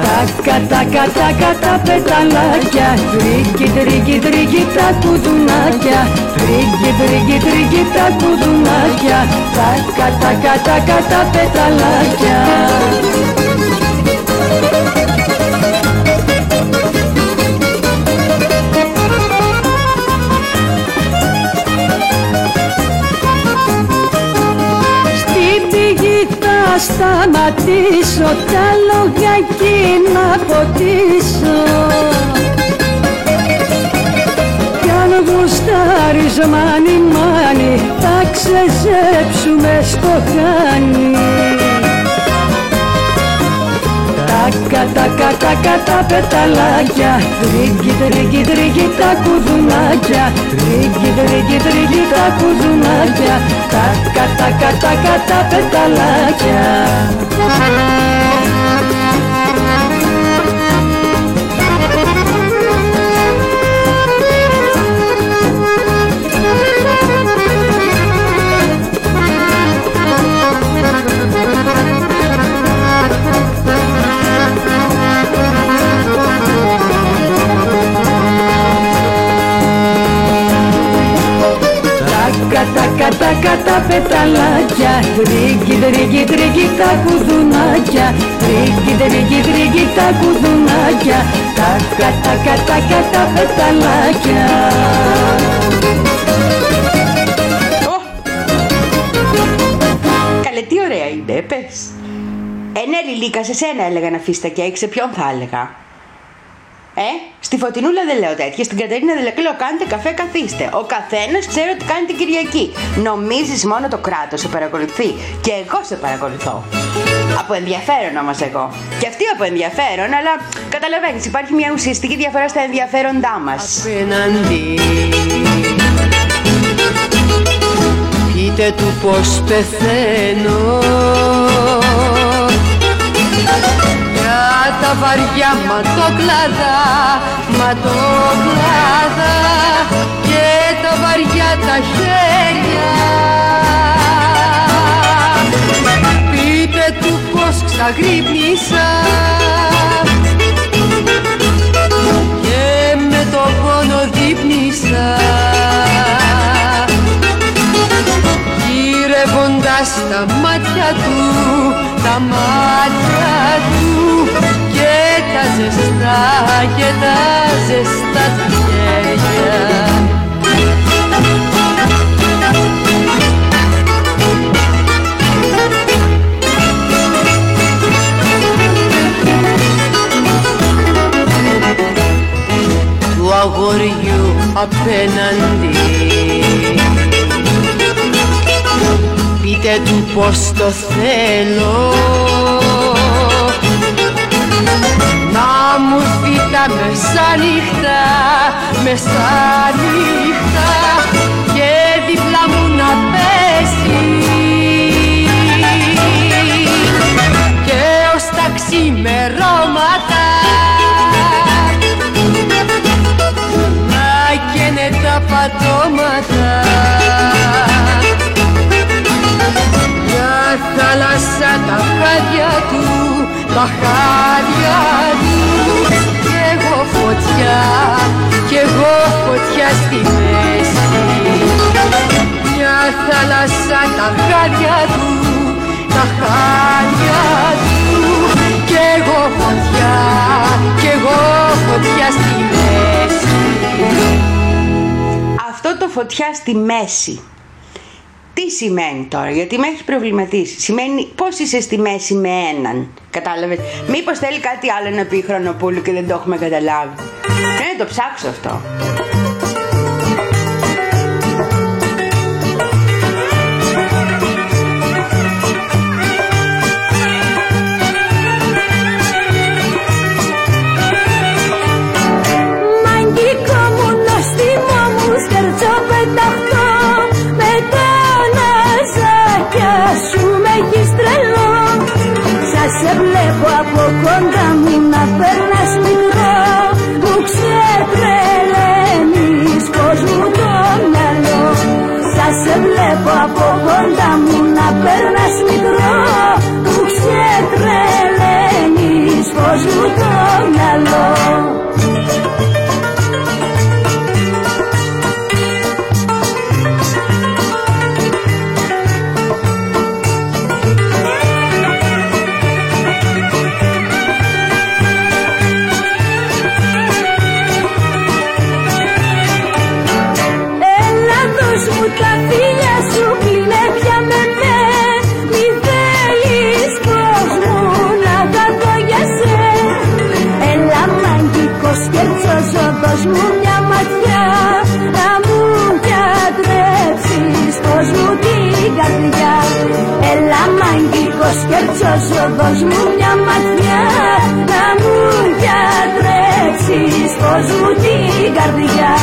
Τα κατα κατα κατα πεταλάκια Τρίκι τρίκι τρίκι τα κουδουνάκια. Τρίκι τρίκι τρίκι τα κουδουνάκια Τα κατα κατα κατα πεταλάκια πηγή θα σταματήσω Τα λόγια εκεί να ποτίσω. Κι αν γουστάρεις μάνι μάνι Θα ξεζέψουμε στο χάνι Τα κατα κατα κατα πεταλάκια. Τρίκι τρίκι τρίκι τα κουδουνάκια Τρίκι τρίκι τρίκι τα κουδουνάκια Τα κατα κατα κατα πεταλάκια Τα κατα κατα κατα πεταλάκια. Τρίκι τρίκι τρίκι τα κουδουνάκια. Τρίκι τρίκι τρίκι τα κουδουνάκια. Τα κατα κατα κατα πεταλάκια. Καλέ, τι ωραία είναι, πες. Ε, ναι, Λιλίκα, σε σένα έλεγα να αφήσεις τα κέικ, σε ποιον θα έλεγα; Ε, στη Φωτεινούλα δεν λέω τέτοια, στην Κατερίνα δεν λέω κάντε καφέ, καθίστε. Ο καθένας ξέρει ότι κάνει την Κυριακή. Νομίζεις μόνο το κράτος σε παρακολουθεί. Και εγώ σε παρακολουθώ. Από ενδιαφέρον όμως εγώ. Και αυτή από ενδιαφέρον, αλλά καταλαβαίνεις, υπάρχει μια ουσιαστική διαφορά στα ενδιαφέροντά μας. απέναντι Πείτε του πως πεθαίνω Για τα βαριά ματοκλάδα, ματοκλάδα Και τα βαριά τα χέρια. Πείτε του πως ξαγρύπνησα. Και με το πόνο δείπνησα. Γύρευοντας τα μάτια του, τα μάτια του και τα ζεστά και τα ζεστά του χέρια. Του αγοριού απέναντι. Πείτε του πως το θέλω Να μου έρθει τα μεσάνυχτα, μεσάνυχτα και δίπλα μου να πέσεις. Και ως τα ξημερώματα να καίνε τα πατώματα. Μια θάλασσα τα χάδια του, τα χάδια θάλασσα τα χάδια του, τα χάδια του κι εγώ φωτιά, κι εγώ φωτιά στη μέση Αυτό το φωτιά στη μέση. Τι σημαίνει τώρα, γιατί με έχεις προβληματίσει. Σημαίνει πώς είσαι στη μέση με έναν. Κατάλαβες. Μήπως θέλει κάτι άλλο να πει Χρονοπούλου και δεν το έχουμε καταλάβει. Ε, το ψάξω αυτό. Ξετρελαίνεις πως σκερτσόζω δώσ' μου μια ματιά Να μου διατρέψεις πως μου την καρδιά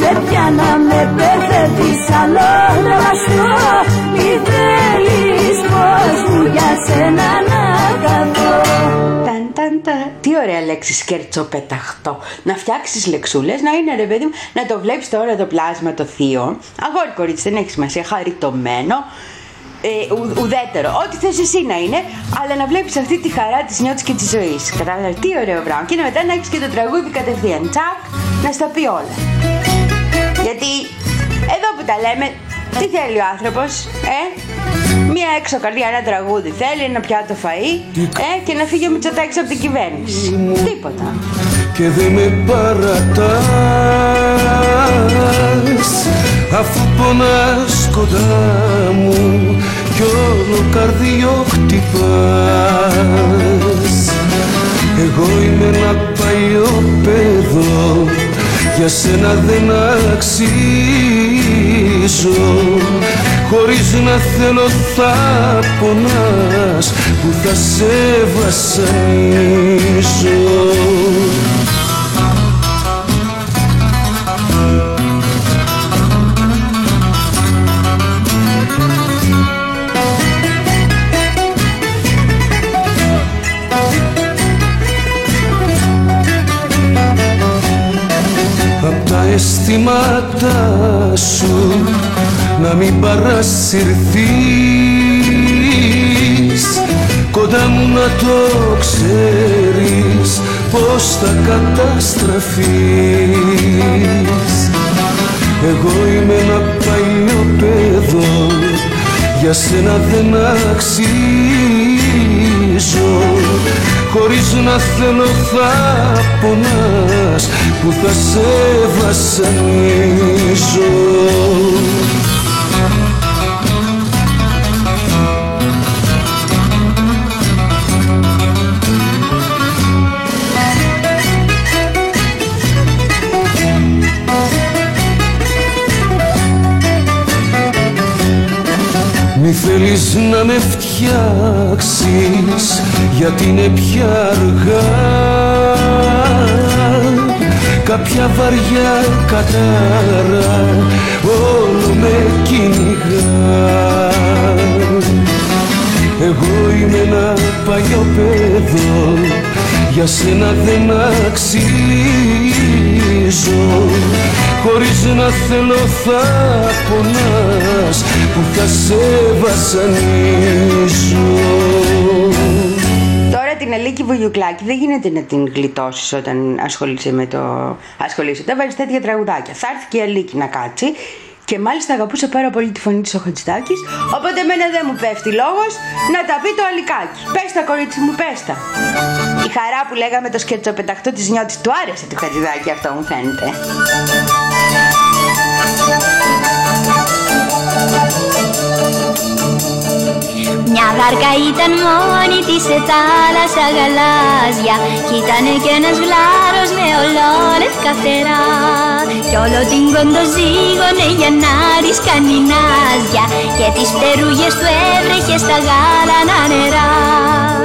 Πάψε πια να με παιδεύεις άλλο θα βαστώ Μη θέλεις πως μου για σένα να χαθώ Ταν, ταν, ταν. Τι ωραία λέξη σκερτσοπεταχτό. Να φτιάξεις λεξούλες, να είναι ρε παιδί μου, να το βλέπεις τώρα το πλάσμα το θείο. Αγόρι κορίτσι, δεν έχει σημασία, χαριτωμένο. Ε, ου, ουδέτερο, ό,τι θες εσύ να είναι, αλλά να βλέπεις αυτή τη χαρά της νιώτης και της ζωής. Κατάλαβες, τι ωραίο πράγμα. Και μετά να έχεις και το τραγούδι κατευθείαν, τσακ, να στα πει όλα. Γιατί εδώ που τα λέμε, τι θέλει ο άνθρωπος, ε; Μία έξω καρδιά, ένα τραγούδι θέλει, ένα πιάτο φαΐ ε, και να φύγει ο Μητσοτάκης από την κυβέρνηση. Τίποτα. και δεν με παρατάς αφού πονάς κοντά μου κι όλο καρδιό χτυπάς εγώ είμαι ένα παλιό παιδό για σένα δεν αξίζω Χωρίς να θέλω θα πονάς που θα σε βασανίζω μην παρασυρθείς. Κοντά μου να το ξέρεις πως θα καταστραφείς. Εγώ είμαι ένα παλιό παιδό Για σένα δεν αξίζω. Χωρίς να θέλω θα πονάς Που θα σε βασανίζω Μη θέλεις να με φτιάξεις γιατί είναι πια αργά. Κάποια βαριά κατάρα όλο με κυνηγά. Εγώ είμαι ένα παλιό παιδό για σένα δεν αξίζω. Χωρίς να θέλω θα πονάς που θα σε βασανίζω Τώρα την Αλίκη Βουγιουκλάκη δεν γίνεται να την γλιτώσεις όταν ασχολείσαι με το... ασχολείσαι. Όταν βάζεις τέτοια τραγουδάκια. Θα έρθει και η Αλίκη να κάτσει και μάλιστα αγαπούσε πάρα πολύ τη φωνή της ο Χατζητάκης οπότε εμένα δεν μου πέφτει λόγος να τα πει το Αλικάκι. Πες τα κορίτσι μου, πες τα. Η χαρά που λέγαμε το σκετσοπεταχτό της νιώτης του άρεσε του Χατζηδάκη αυτό μου φαίνεται. Μια βάρκα ήταν μόνη της σε θάλασσα γαλάζια Κι ήτανε κι ένας γλάρος με ολόλευκα φτερά Κι όλο την κοντοζήγωνε για να της κάνει νάζια Και τις φτερούγες του έβρεχε στα γάλανα νερά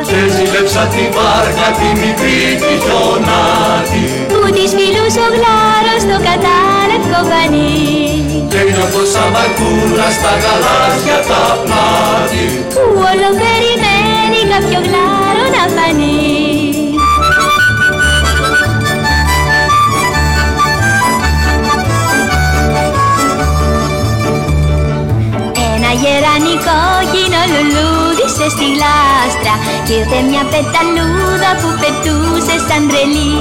Και ζήλεψα τη βάρκα τη μικρή τη χιονάτη Που της μιλούσε ο γλάρος στο κατάλευκο πανί Και νιώθω σαν βαρκούλα στα γαλάζια τα πλάτη Που όλο περιμένει κάποιο γλάρο να φανεί. Ένα γερανικό κοινό λουλούδισε στη γλάστρα Κι ήρθε μια πεταλούδα που πετούσε σαν τρελή.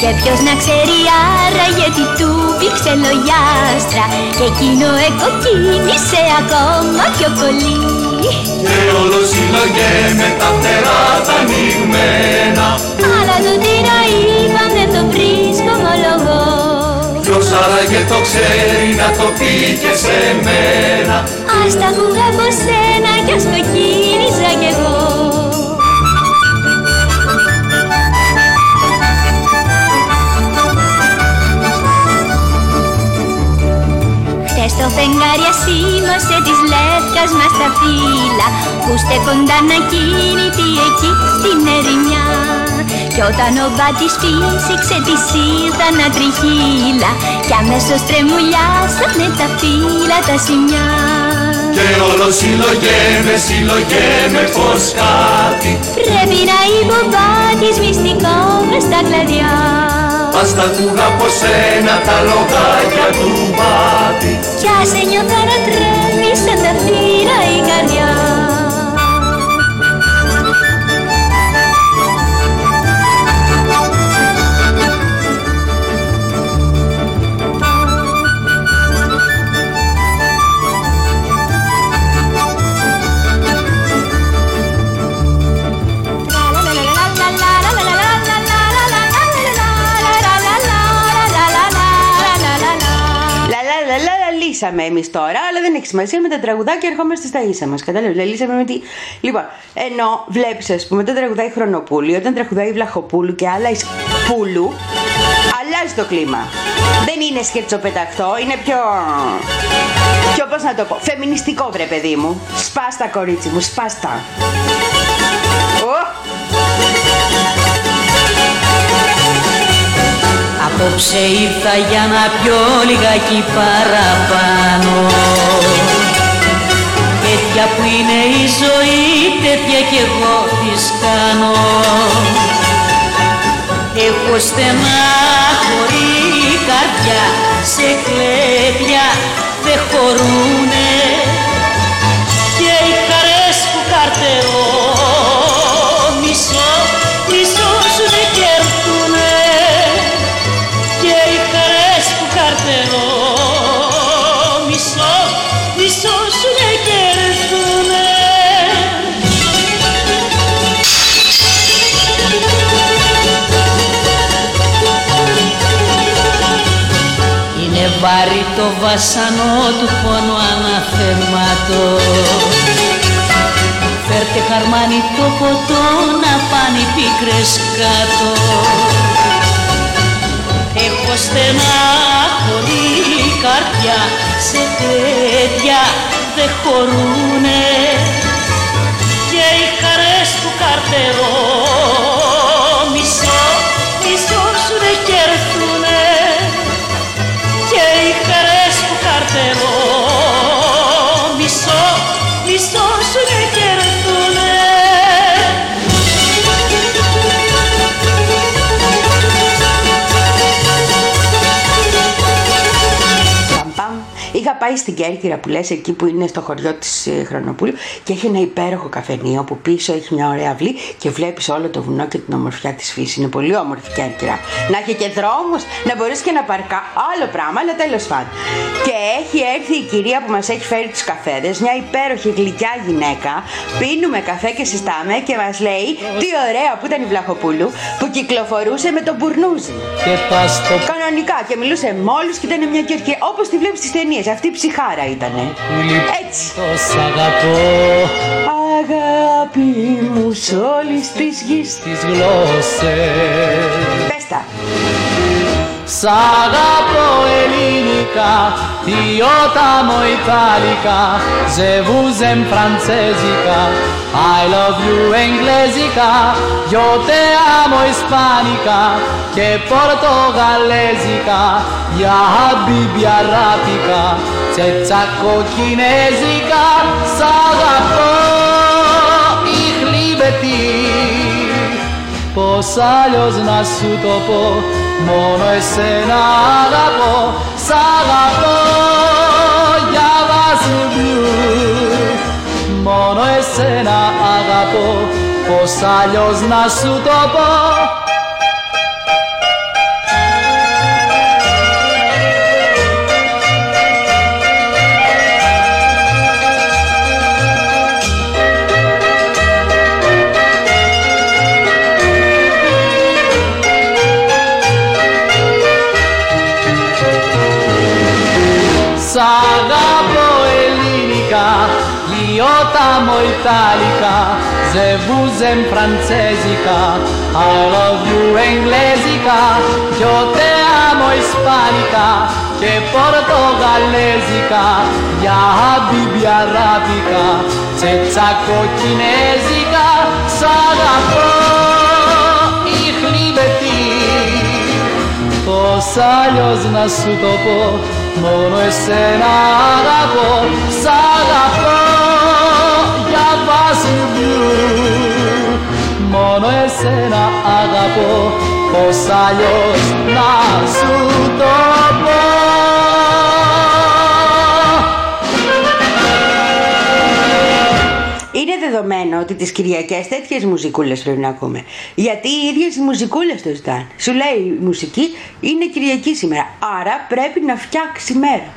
Και ποιος να ξέρει άρα γιατί του πήξε λογιάστρα. Και εκείνο εκοκίνησε ακόμα πιο πολύ. Και όλο συλλογέ με τα φτερά τα ανοιγμένα Αλλά το τι να είπα δεν το βρίσκω ομολογώ Ποιος άραγε το ξέρει να το πει και σε μένα. Ας τα ακούγα από σένα κι ας κοκκίνησα κι εγώ. Χτες το φεγγάρι ασήμωσε της λεύκας μας τα φύλλα. Που στεκονταν ακίνητη εκεί στην ερημιά Κι όταν ο μπάτης φύσηξε της ήρθαν να τριχύλα Κι αμέσως τρεμουλιάσανε τα φύλλα τα σημιά. Και όλο συλλογέ με συλλογέ με πως κάτι. Πρέπει να είπε ο μπάτης μυστικό μες στα κλαδιά. Ας τα ακούγα από σένα τα λογάκια του μπάτη. Κι ας ένιωθα να τρέμει λα λα λύσαμε εμείς τώρα, αλλά δεν έχει σημασία με τα τραγουδάκια ερχόμαστε στα ίσα μας. Κατάλαβες, λύσαμε με τι. Λοιπόν, ενώ βλέπεις, ας πούμε, όταν τραγουδάει Χρονοπούλη, όταν τραγουδάει Βλαχοπούλου και άλλα εις Πούλου, αλλάζει το κλίμα. Δεν είναι σκετσοπεταχτό, είναι πιο. πιο πώς να το πω, φεμινιστικό βρε παιδί μου. Σπάστα κορίτσι μου, σπάστα. Ω! Απόψε ήρθα για να πιω λιγάκι παραπάνω. Τέτοια που είναι η ζωή, τέτοια κι εγώ της κάνω. Έχω στενάχωρη καρδιά, σε κλέπια δεν χωρούνε βασανό του πόνου αναθεμάτω Φέρτε χαρμάνι το ποτό να πάνε οι πίκρες κάτω. Έχω στενά χωρί καρδιά σε τέτοια δε χωρούνε. Και οι χαρές του καρτερό πάει στην Κέρκυρα που λες εκεί που είναι στο χωριό της ε, Χρονοπούλου και έχει ένα υπέροχο καφενείο που πίσω έχει μια ωραία αυλή και βλέπεις όλο το βουνό και την ομορφιά της φύσης. Είναι πολύ όμορφη η Κέρκυρα. Να έχει και δρόμους, να μπορείς και να παρκά. Άλλο πράγμα, αλλά τέλος πάντων. Και έχει έρθει η κυρία που μας έχει φέρει τους καφέδες, μια υπέροχη γλυκιά γυναίκα. Πίνουμε καφέ και συστάμε και μας λέει τι ωραία που ήταν η Βλαχοπούλου που κυκλοφορούσε με τον Μπουρνούζι. Και πας στο Κανονικά και μιλούσε με όλους και ήταν μια κερκυρία όπως τη βλέπεις στις ταινίες. Αυτή η ψυχάρα ήτανε. Έτσι. το σ' αγαπώ Αγάπη μου σ' όλης της γης τις γλώσσες Πες τα. Σ' αγαπώ ελληνικά, io t'amo italica, je vous aime francesica, I love you inglesica, io te amo ispanica, che portogalesica, ya habibi arabica, τσετσάκο κινέζικα, σ' αγαπώ, ich liebe dich. Πώς αλλιώς να σου το πω Μόνο εσένα αγαπώ Σ' αγαπώ για βασιλιού Μόνο εσένα αγαπώ. Πώς αλλιώς να σου το πω; Italica, je vous aime francesica, I love you inglesica, io te amo ispanica, che portogalesica, ya habibi arabica, τσετσάκο κινέζικα, σ' αγαπώ, ich liebe dich. Πώς αλλιώς να σου το πω Μόνο εσένα αγαπώ Σ' αγαπώ εσένα αγαπώ Πώς αλλιώς να σου το πω Είναι δεδομένο ότι τις Κυριακές τέτοιες μουσικούλες πρέπει να ακούμε. Γιατί οι ίδιες οι μουσικούλες το ζητάνε. Σου λέει η μουσική είναι Κυριακή σήμερα. Άρα πρέπει να φτιάξει μέρα.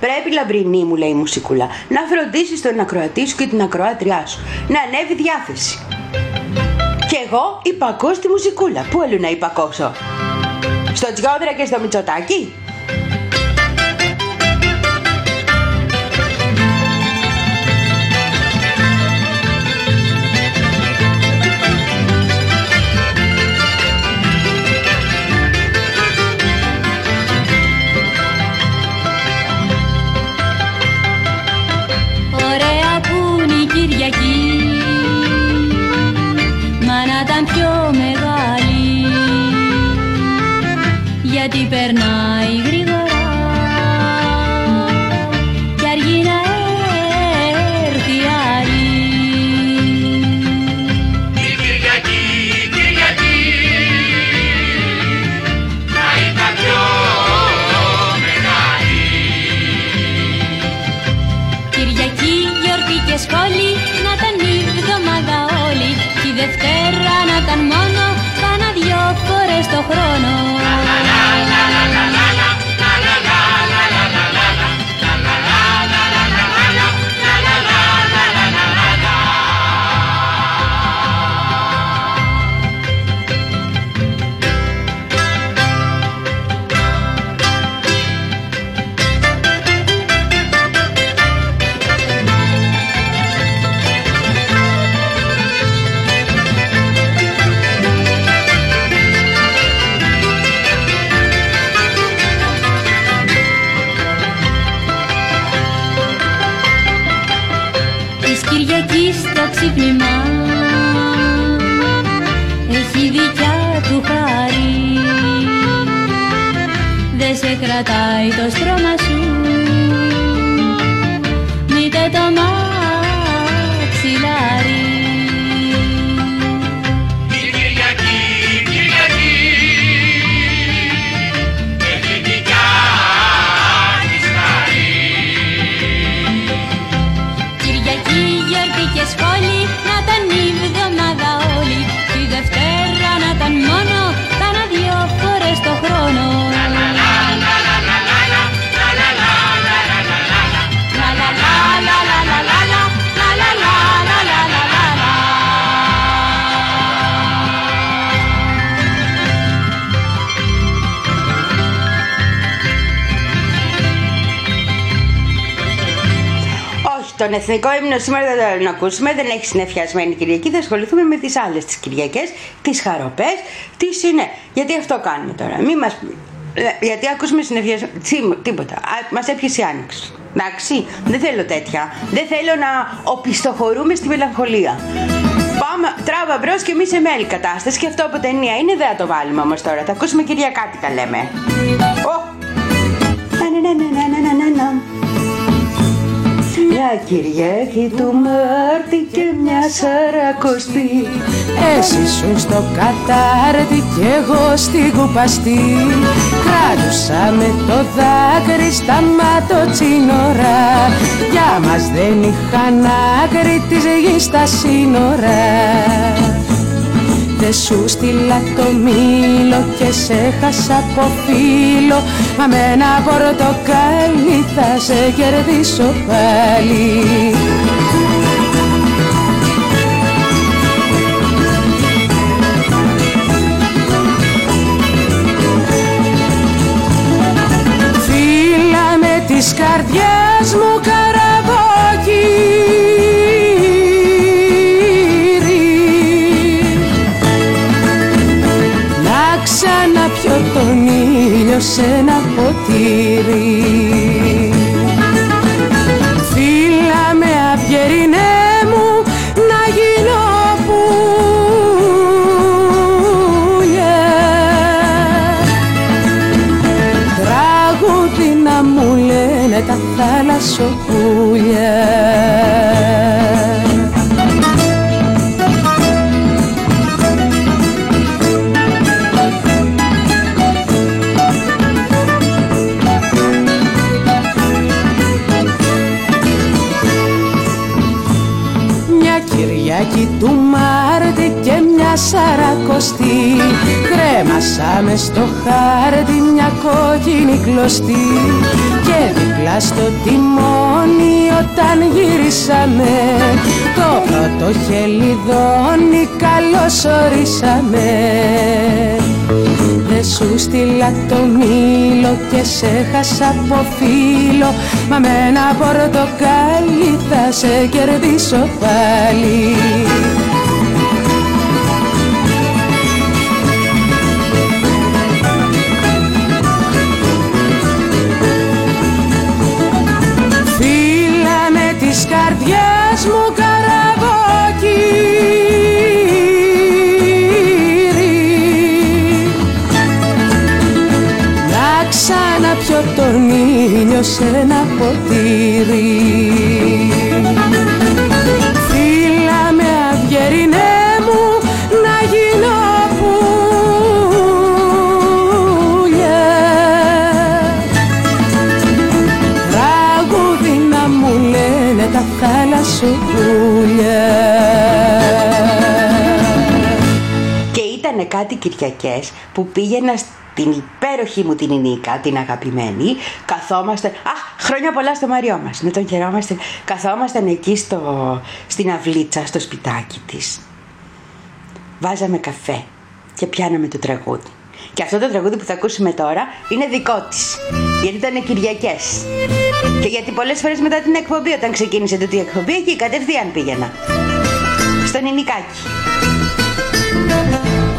Πρέπει λαμπρινή μου λέει η μουσικούλα να φροντίσεις τον ακροατή σου και την ακροάτριά σου. Να ανέβει διάθεση. Και εγώ υπακώ στη μουσικούλα. Πού αλλού να υπακώσω. Στο Τσιόδρα και στο Μητσοτάκι. Γιατί περνάει τον εθνικό ύμνο σήμερα δεν θα τον ακούσουμε. Δεν έχει συνεφιασμένη Κυριακή. Θα ασχοληθούμε με τις άλλες τις Κυριακές, τις χαροπές, τις είναι. Γιατί αυτό κάνουμε τώρα. Μη μας... Ε, Γιατί ακούσουμε συνεφιασμένη. Τίποτα. Μας έπιασε η άνοιξη. Εντάξει, δεν θέλω τέτοια. Δεν θέλω να οπισθοχωρούμε στη μελαγχολία. Πάμε, τράβα μπρος και μη σε μέλη κατάσταση. Και αυτό από ταινία είναι, δεν θα το βάλουμε όμως τώρα. Θα ακούσουμε Κυριακάτικα λέμε. Ω! Μια Κυριακή του Μάρτη και μια Σαρακοστή. Εσύ σου στο κατάρτι κι εγώ στην κουπαστή Κράτουσα με το δάκρυ στα ματοτσίνορα Για μας δεν είχαν άκρη της γης στα σύνορα Δε σου στείλα το μήλο και σε χάσα από φίλο Μα με ένα πορτοκάλι θα σε κερδίσω πάλι. Φίλα με της καρδιάς μου καραβόκυρι σε ένα ποτήρι Κρέμασαμε στο χάρτη μια κόκκινη κλωστή Και δίπλα στο τιμόνι όταν γυρίσαμε Το πρώτο χελιδόνι καλώς ορίσαμε. Δε σου στείλα το μήλο και σε χάσα από φίλο Μα με ένα πορτοκάλι θα σε κερδίσω πάλι μου καραβόκυρι Να ξαναπιω τον ήλιο σε ένα ποτήρι Κυριακές που πήγαινα στην υπέροχη μου την Ινίκα, την αγαπημένη, καθόμαστε. Α, χρόνια πολλά στο Μαριό μας, να τον χαιρόμαστε. Καθόμασταν εκεί στο, στην αυλίτσα, στο σπιτάκι της. Βάζαμε καφέ και πιάναμε το τραγούδι. Και αυτό το τραγούδι που θα ακούσουμε τώρα είναι δικό της. Γιατί ήταν Κυριακές. Και γιατί πολλές φορές μετά την εκπομπή, όταν ξεκίνησε τούτη η εκπομπή, εκεί κατευθείαν πήγαινα. Στον Ινικάκι.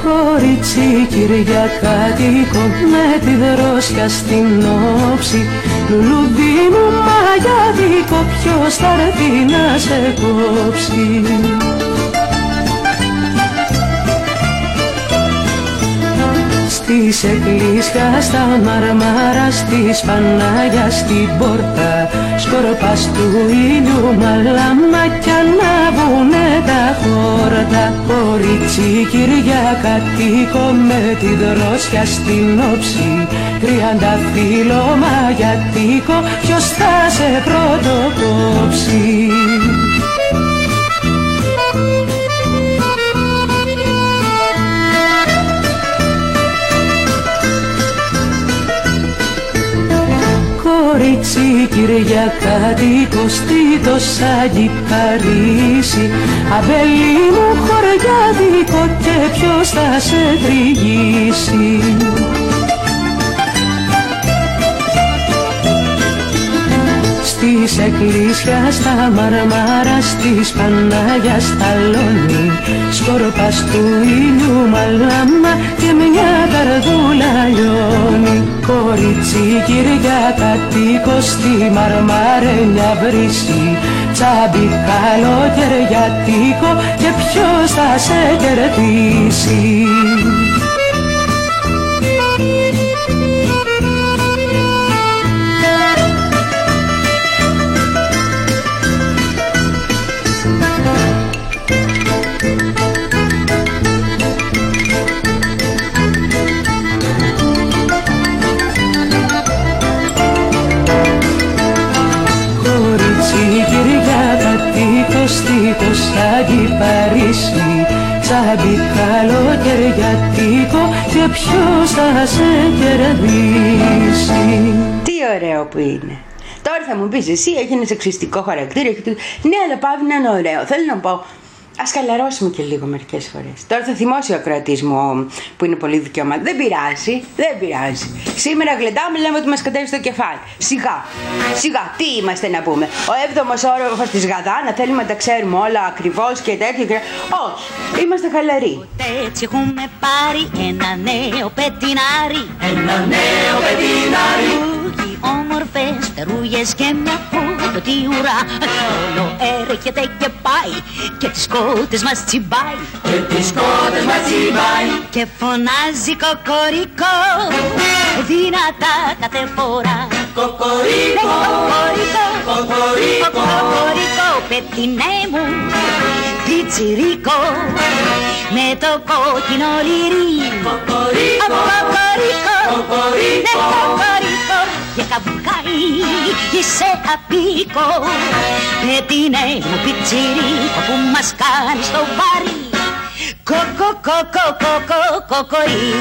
Κορίτσι Κυριακάτικο με τη δρόσια στην όψη. Λουλουδί μου μαγιάδικο ποιος θα έρθει να σε κόψει Στις εκκλήσια στα μαρμάρα στις Πανάγιας στην πόρτα. Σκορπάς του ήλιου μαλάμα κι ανάβουνε τα χόρτα. Κορίτσι Κυριακάτικο με τη δρόσια στην όψη. Τριάντα φύλλο μαγιατίκο ποιος θα σε πρωτοκόψει; Κορίτσι Κυριακάτικο το Σάγι Παρίσι Αμπέλι μου χωριάδικο και ποιος θα σε τριγύσει Στις εκκλήσια στα μαρμάρα στις Πανάγιας στα λόνι. Σκορπάς του ήλιου μαλάμα και μια καρδούλα λιώνει. Κορίτσι Κυριακάτικο στη μαρμαρένια βρύση. Τσάμπι καλοκαιριάτικο και ποιος θα σε κερδίσει ποιος θα σε κερδίσει Τι ωραίο που είναι. Τώρα θα μου πεις εσύ έχεις ένα σεξιστικό χαρακτήρα. Έχεις... το- Ναι, αλλά πάβει να είναι ωραίο. Θέλω να πω, ας χαλαρώσουμε και λίγο μερικές φορές. Τώρα θα θυμώσει ο ακροατής μου που είναι πολύ δικαιωμάτιο. Δεν πειράζει, δεν πειράζει. Σήμερα γλεντάμε, λέμε ότι μας κατέβει στο κεφάλι. Σιγά, σιγά, τι είμαστε να πούμε. Ο έβδομος όροφος της Γαδά, να θέλουμε να τα ξέρουμε όλα ακριβώς και τέτοια. και- Όχι, είμαστε χαλαροί. Έτσι έχουμε πάρει ένα νέο πετινάρι Ένα νέο πετινάρι. Που έχει όμορφες φτερούγες και μια πούτοτη ουρά Κι όλο έρχεται και πάει και τις κότες μας τσιμπάει Και τις κότες μας τσιμπάει. Και φωνάζει κοκορικό δυνατά κάθε φορά Κοκορίκο. Ναι, κοκορικό Κοκορίκο. Κοκορικό πετινέ μου πιτσιρίκο με το κόκκινο λυρί Κοκορίκο. Κοκορίκο Κοκορίκο. Ναι, κοκορίκο και καβουκάει είσαι απίκο πετινέ μου πιτσιρίκο που μας κάνει στο βάρη Κοκο, κοκο, κοκο, κοκορί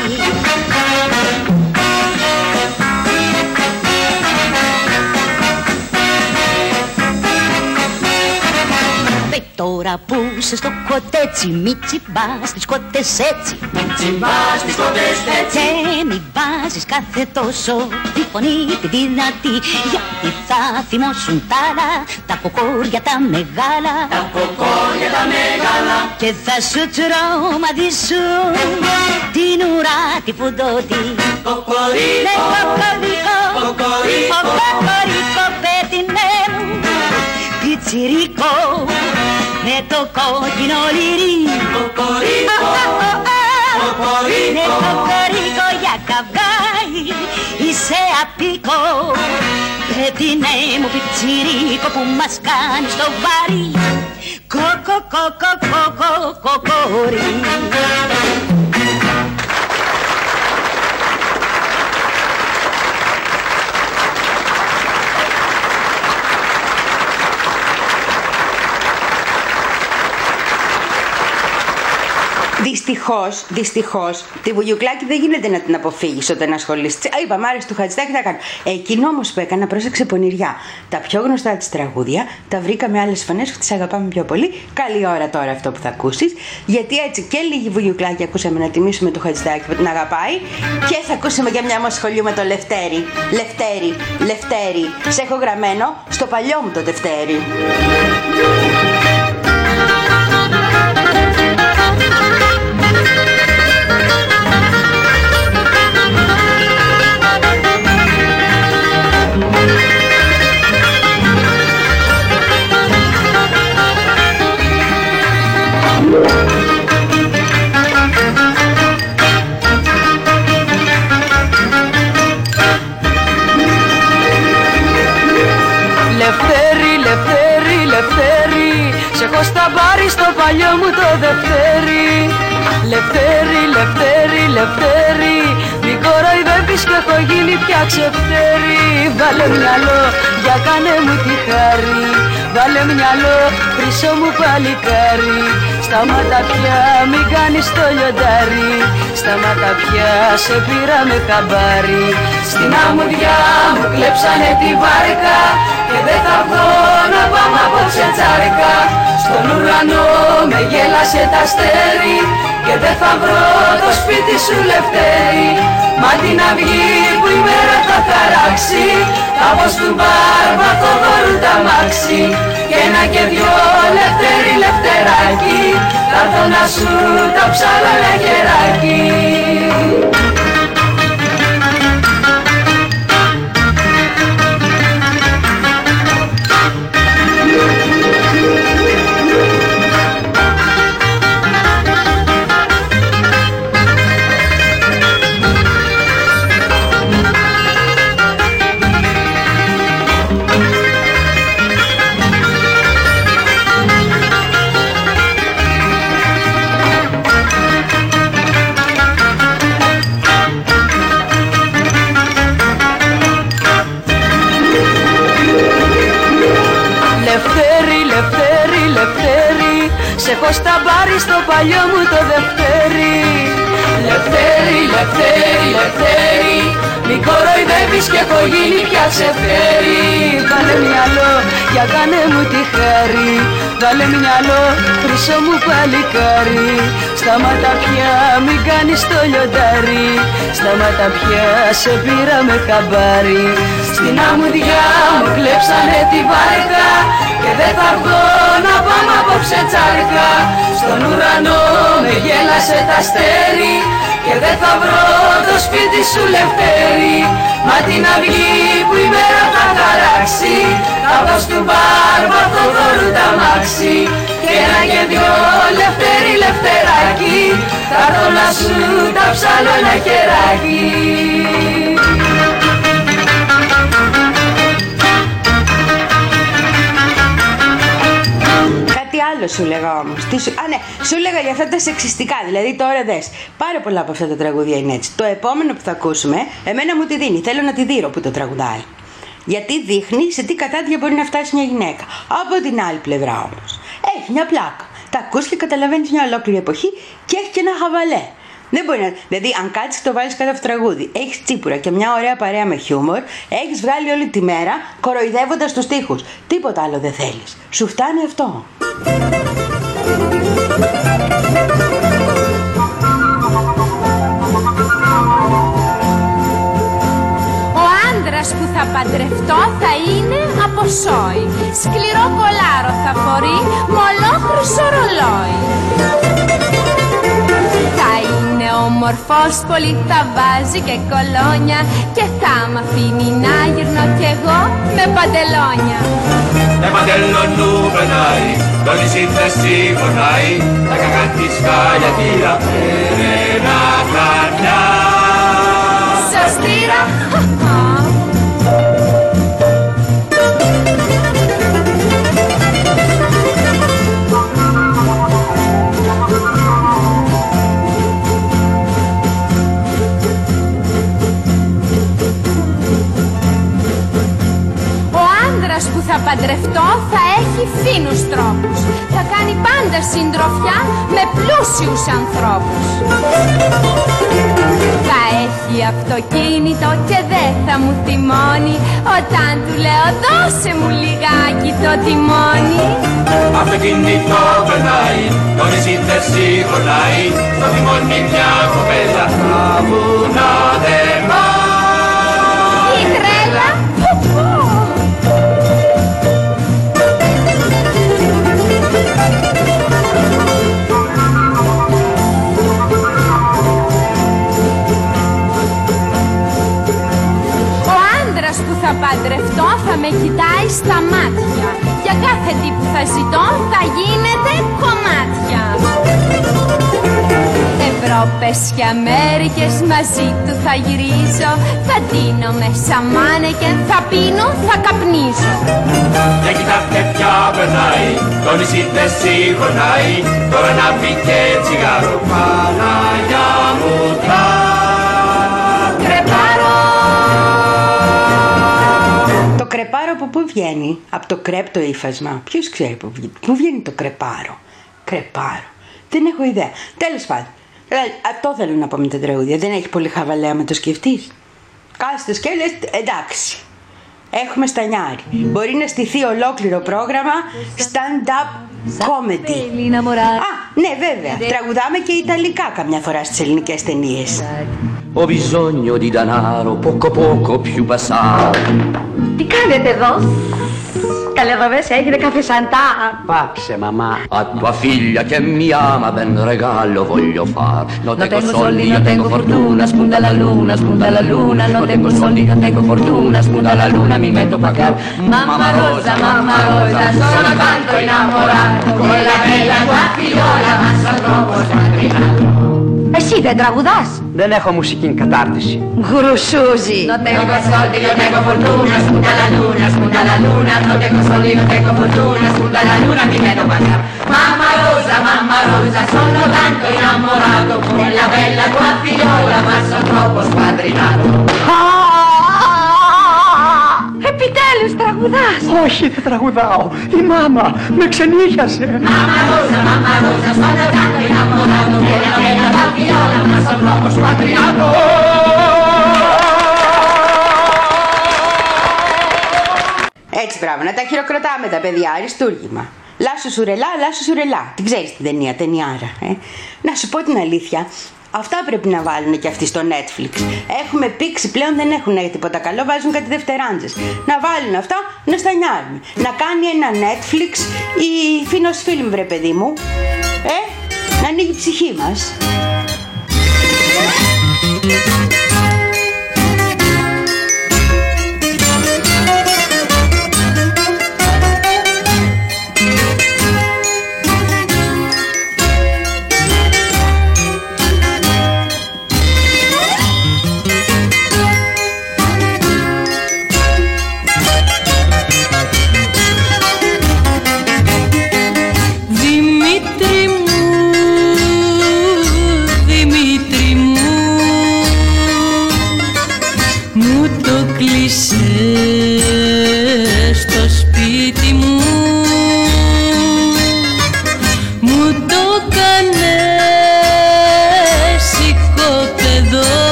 Δε τώρα που είσαι στο κοτέτσι Μη τσιμπάς τις κότες έτσι τσιμπάς τις κότες έτσι. Και μη βάζεις κάθε τόσο τη φωνή τη δυνατή Γιατί θα θυμώσουν τα άλλα Τα κοκόρια τα μεγάλα Τα κοκόρια τα μεγάλα. Και θα σου τρομαδίσουν Την ουρά τη φουντώτη Κοκορίκο. Ναι, κοκορίκο Κοκορίκο. Ο κοκορίκο πέτεινε μου Πιτσιρίκο Με το κόκκινο λυρί. Κοκορίκο. Κοκορίκο. Ναι, κοκορίκο. για καυγάι Είσαι απίκο. Πέτεινε μου πιτσιρίκο που μας κάνει στο βάρη Κοκο, κοκο, κοκο, κοκορί Δυστυχώς, δυστυχώς, τη βουγιουκλάκη δεν γίνεται να την αποφύγεις όταν ασχολείσαι. Α, Είπαμε, άρεσε του Χατζηδάκη θα κάνω. Εκείνο όμως που έκανα, πρόσεξε πονηριά. Τα πιο γνωστά της τραγούδια τα βρήκαμε άλλες φωνές που τις αγαπάμε πιο πολύ. Καλή ώρα τώρα αυτό που θα ακούσεις. Γιατί έτσι και λίγη βουγιουκλάκη ακούσαμε να τιμήσουμε το Χατζηδάκη που την αγαπάει. Και θα ακούσουμε για μια μα σχολείο με το Λευτέρη. Λευτέρη, Λευτέρη. Σε έχω γραμμένο στο παλιό μου το Δευτέρη. Έχω στα μπάρι στο παλιό μου το Δευτέρι. Λευτέρι, Λευτέρι, Λευτέρι. Μη κοροϊδεύεις και έχω γίνει πια ξεφτέρι. Βάλε μυαλό για κάνε μου τη χάρη. Βάλε μυαλό χρυσό μου παλικάρι. Σταμάτα πια μην κάνεις το λιοντάρι. Σταμάτα πια σε πήρα με χαμπάρι. Στην αμμουδιά μου κλέψανε τη βάρκα Και δεν θα βγω να πάμε απόψε τσάρικα Στον ουρανό με γέλασε τα αστέρι Και δεν θα βρω το σπίτι σου λευτέρι. Μα την αυγή που η μέρα θα χαράξει Θα πω του μπαρ το δώρου τα μάξι. Και ένα και δυο λευτέρι λευτεράκι Θα έρθω να σου τα ψάλω ένα Σε έχω στα μπάρι στο παλιό μου το Δευτέρι. Λευτέρι, Λευτέρι, Λευτέρι Μη κοροϊδεύεις και έχω γίνει πια ξεφέρι. Βάλε μυαλό για κάνε μου τη χάρη Βάλε μυαλό χρυσό μου παλικάρι. Σταμάτα πια μην κάνεις το λιοντάρι. Σταμάτα πια σε πήρα με χαμπάρι. Στην αμμουδιά μου κλέψανε τη βάρκα Και δεν θα βγω να πάμε απόψε τσάρκα. Στον ουρανό με γέλασε τα αστέρι Και δεν θα βρω το σπίτι σου λευτέρι Μα την αυγή που η μέρα θα χαράξει. Θα βγω στο μπαρ μ' δώρου τα μάξι. Και ένα και δυο λευτέρι λευτεράκι Θα έρθω να σου τα ψάλω ένα χεράκι άλλο σου λέγα όμως. Σου... Α, ναι, σου λέγα για αυτά τα σεξιστικά. Δηλαδή τώρα δες. Πάρα πολλά από αυτά τα τραγούδια είναι έτσι. Το επόμενο που θα ακούσουμε, εμένα μου τη δίνει. Θέλω να τη δείρω που το τραγουδάει. Γιατί δείχνει σε τι κατάδια μπορεί να φτάσει μια γυναίκα. Από την άλλη πλευρά όμως. Έχει μια πλάκα. Τα ακούς και καταλαβαίνεις μια ολόκληρη εποχή και έχει και ένα χαβαλέ. Δεν μπορεί να. Δηλαδή, αν κάτσεις και το βάλεις κάτω από το τραγούδι, έχεις τσίπουρα και μια ωραία παρέα με χιούμορ, έχεις βγάλει όλη τη μέρα κοροϊδεύοντας του τοίχου. Τίποτα άλλο δεν θέλεις. Σου φτάνει αυτό; Ο άντρας που θα παντρευτώ θα είναι από σόι Σκληρό κολάρο θα φορεί με ολόχρυσο ρολόι Θα είναι όμορφος πολύ θα βάζει και κολόνια. Και θα μ' αφήνει να γυρνώ κι εγώ με παντελόνια. Με παντελονού περνάει, το νησί θέση γονάει Τα κακά της χάλια τύρα, ένα παντρευτώ θα έχει φίνους τρόπους. Θα κάνει πάντα συντροφιά με πλούσιους ανθρώπους. Θα έχει αυτοκίνητο και δεν θα μου θυμώνει Όταν του λέω δώσε μου λιγάκι το τιμόνι Αυτοκίνητο περνάει, το νησί θέση γονάει Στο θυμώνει μια κοπέλα, τα βουνά δεν πάει παντρευτώ θα με κοιτάει στα μάτια. Για κάθε τι που θα ζητώ θα γίνεται κομμάτια. Ευρώπες και Αμέρικες μαζί του θα γυρίζω. Θα ντύνω με σαμάνε και θα πίνω, θα καπνίζω. Για κοιτάτε πια περνάει, το το νησί δεν συγχωνάει τώρα να πει και τσιγάρο Παναγιά μου τρα βγαίνει, από το κρέπ το ύφασμα. Ποιος ξέρει πού βγαίνει, πού βγαίνει το κρεπάρο. Κρεπάρο. Δεν έχω ιδέα. Τέλος πάντων. Ε, Αυτό θέλω να πω με τα τραγούδια. Δεν έχει πολύ χαβαλέα με το σκεφτείς. Κάθεστε και λες, εντάξει. Έχουμε στανιάρι. Μπορεί να στηθεί ολόκληρο πρόγραμμα stand-up comedy. Α, ναι βέβαια. Τραγουδάμε και Ιταλικά καμιά φορά στις ελληνικές ταινίες. Ho bisogno di danaro poco poco più passare. Ti cade però? Alle rovesce di caffè santa. Pace mamma. A tua figlia che mi ama ben regalo voglio far. Non tengo, soldi, non tengo fortuna, spunta la luna, spunta la luna. Non tengo soldi, non tengo fortuna, spunta la luna, mi metto a pagar. Mamma rosa, mamma rosa, sono tanto innamorato. Con la bella tua figliola, ma sono troppo smatrinato. Εσύ δεν τραγουδάς. Δεν έχω μουσική κατάρτιση. Γρουσούζι. Non tengo soldi, non tengo fortuna, spunta la luna, spunta la luna. Non tengo soldi, non tengo fortuna, spunta la luna, mi metto a pagare. Mamma Rosa, mamma Rosa, sono tanto innamorato. Con la bella tua figliola, ma sono troppo spadrinato. Επιτέλους τραγουδάς. Όχι, δεν τραγουδάω. Η μάμα με ξενύχιασε. Mamma Rosa, mamma Rosa, sono tanto innamorato. Con la bella tua figliola, ma sono troppo spadrinato. Έτσι μπράβο, να τα χειροκροτάμε τα παιδιά, αριστούργημα. Λάσου σουρελά, λάσου σουρελά. Την ξέρεις την ταινία, ταινιάρα. Ε; Να σου πω την αλήθεια, αυτά πρέπει να βάλουν και αυτοί στο Netflix. Έχουμε πήξει πλέον, δεν έχουν τίποτα καλό, βάζουν κάτι δευτεράντζες. Να βάλουν αυτά, να στανιάρουν. Να κάνει ένα Netflix η Φίνος Φίλμ, βρε παιδί μου. Ε, να ανοίγει η ψυχή μας.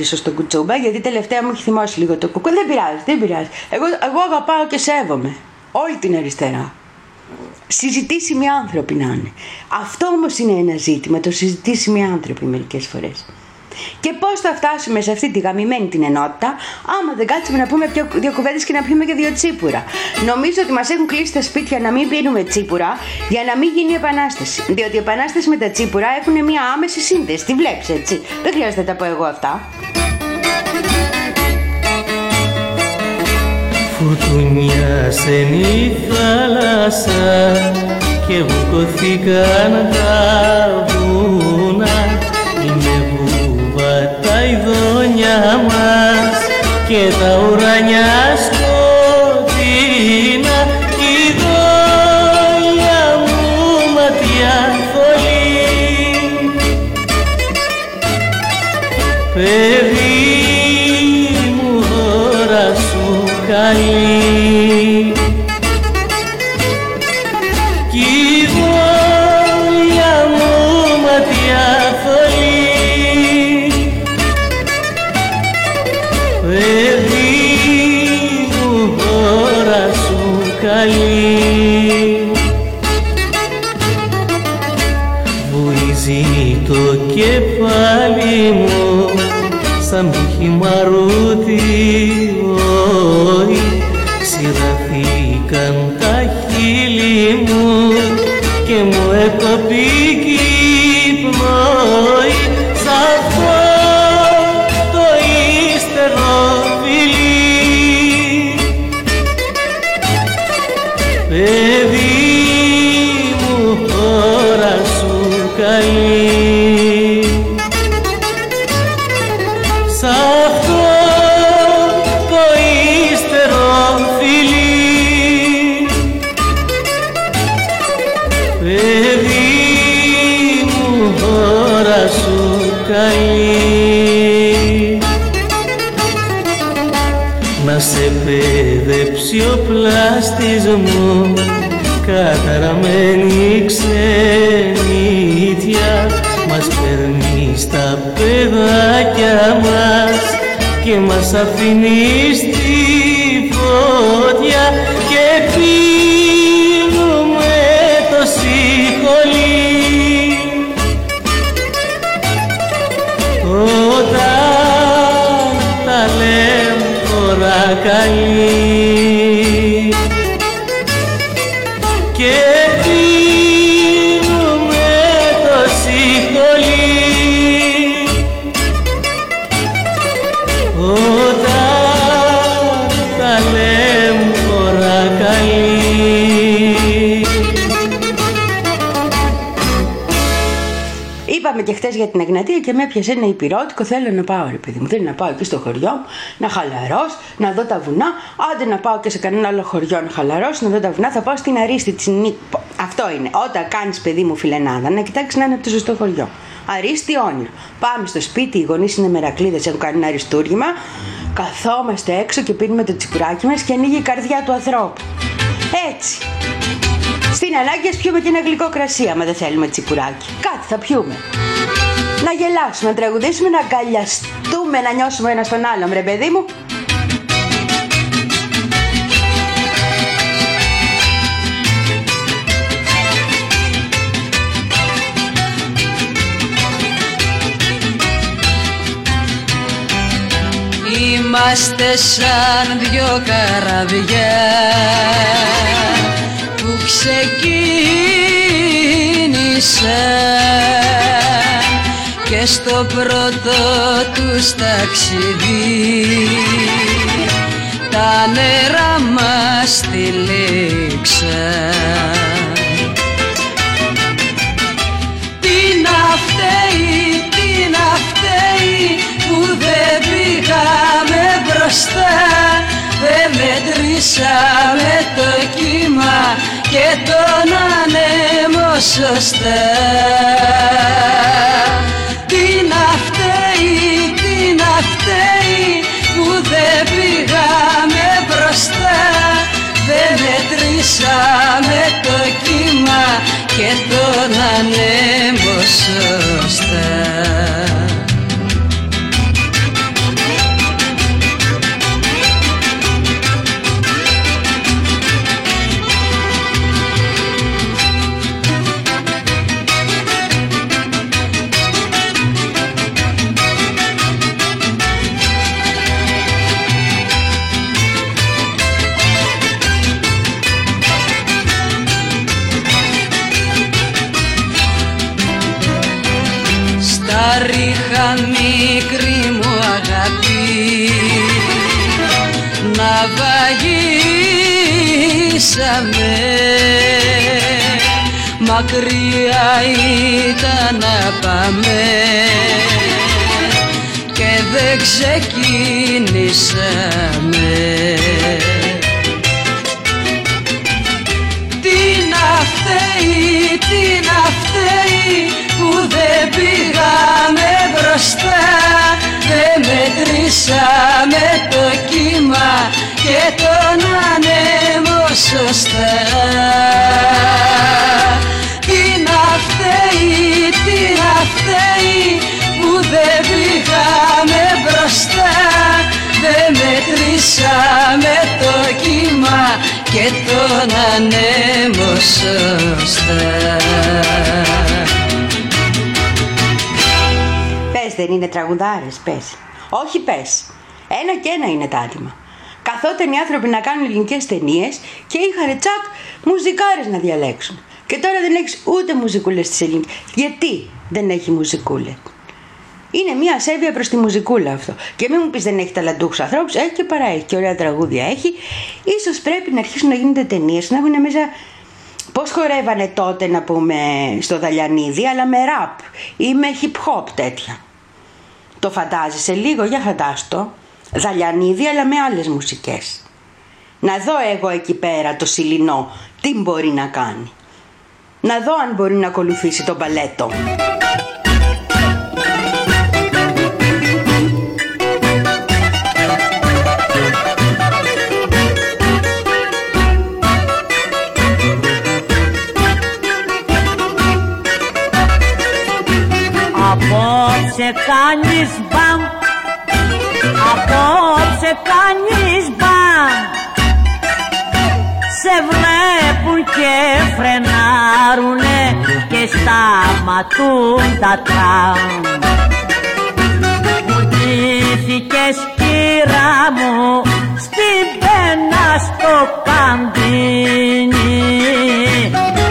Πρέπει να το χαρίσω στον Κουτσούμπα γιατί τελευταία μου έχει θυμώσει λίγο το κουκού. Δεν πειράζει, δεν πειράζει. Εγώ, εγώ αγαπάω και σέβομαι όλη την αριστερά. Συζητήσιμοι άνθρωποι να είναι. Αυτό όμως είναι ένα ζήτημα, το συζητήσιμοι άνθρωποι μερικές φορές. Και πώς θα φτάσουμε σε αυτή τη γαμημένη την ενότητα, άμα δεν κάτσουμε να πούμε πιο, δύο κουβέντες και να πιούμε και δύο τσίπουρα. Νομίζω ότι μας έχουν κλείσει τα σπίτια να μην πίνουμε τσίπουρα για να μην γίνει επανάσταση. Διότι η επανάσταση με τα τσίπουρα έχουν μια άμεση σύνδεση. Τη βλέπεις έτσι. Δεν χρειάζεται να τα πω εγώ αυτά. Φουρτουνιάσεν η θάλασσα και βουκωθήκαν τα βουνά. Είναι βούβα τα ειδόνια μας και τα και Είπαμε και χθε για την Εγνατία και με έπιασε ένα υπηρώτικο. Θέλω να πάω, ρε παιδί μου. Θέλω να πάω εκεί στο χωριό μου, να χαλαρώσω, να δω τα βουνά. Άντε να πάω και σε κανένα άλλο χωριό να χαλαρώσω, να δω τα βουνά. Θα πάω στην Αρίστη τη Νίκη. Αυτό είναι. Όταν κάνεις παιδί μου φιλενάδα, να κοιτάξεις να είναι από το σωστό χωριό. Αρίστη όνειρο. Πάμε στο σπίτι, οι γονείς είναι μερακλείδες, έχουν κάνει ένα αριστούργημα. Καθόμαστε έξω και πίνουμε το τσιπουράκι μας και ανοίγει η καρδιά του ανθρώπου. Έτσι. Στην ανάγκη ας πιούμε και ένα γλυκό κρασί, άμα δεν θέλουμε τσιπουράκι. Κάτι θα πιούμε. Να γελάσουμε, να τραγουδήσουμε, να αγκαλιαστούμε, να νιώσουμε ένα στον άλλον, ρε παιδί μου. Είμαστε σαν δυο καραβιά που ξεκίνησαν και στο πρώτο τους ταξιδί. Τα νερά μας τυλίξαν Τι να φταίει, τι να φταίει που δεν πήγαμε μπροστά δεν μετρήσαμε το κύμα και τον άνεμο σωστά τι να φταίει, τι να φταίει που δεν πήγαμε μπροστά. Δεν μετρήσαμε το κύμα και τον ανέμο σωστά. Τραγίσαμε Μακριά ήταν να πάμε και δεν ξεκινήσαμε. Τι να φταίει, τι να φταίει που δεν πήγαμε μπροστά. Δεν μετρήσαμε το κύμα και τον ανέμο σωστά Τι να φταίει, τι να φταίει που δεν πήγαμε μπροστά δεν μετρήσαμε το κύμα και τον ανέμο σωστά Πες δεν είναι τραγουδάρες, πες. Όχι πες. Ένα και ένα είναι τα άτομα. Καθόταν οι άνθρωποι να κάνουν ελληνικές ταινίες και είχαν τσακ μουζικάρες να διαλέξουν. Και τώρα δεν έχεις ούτε μουζικούλες τη ελληνική. Γιατί δεν έχει μουζικούλε. Είναι μια ασέβεια προς τη μουζικούλα αυτό. Και μην μου πεις δεν έχει ταλαντούχους ανθρώπους, έχει και παρά έχει και ωραία τραγούδια έχει. σω πρέπει να αρχίσουν να γίνονται ταινίες, να έχουν μέσα Πώς χορεύανε τότε να πούμε στο Δαλιανίδη, αλλά με ραπ ή με hip hop τέτοια. Το φαντάζεσαι λίγο, για φαντάστο. Δαλιανίδη αλλά με άλλες μουσικές. Να δω εγώ εκεί πέρα το Σιλινό τι μπορεί να κάνει. Να δω αν μπορεί να ακολουθήσει το μπαλέτο. Απόψε κάνεις μπαμ Απόψε κάνεις μπαμ. Σε βλέπουν και φρενάρουνε Και σταματούν τα τραμ. Μου ντύθηκες κύρα μου Στην πένα στο καμπίνι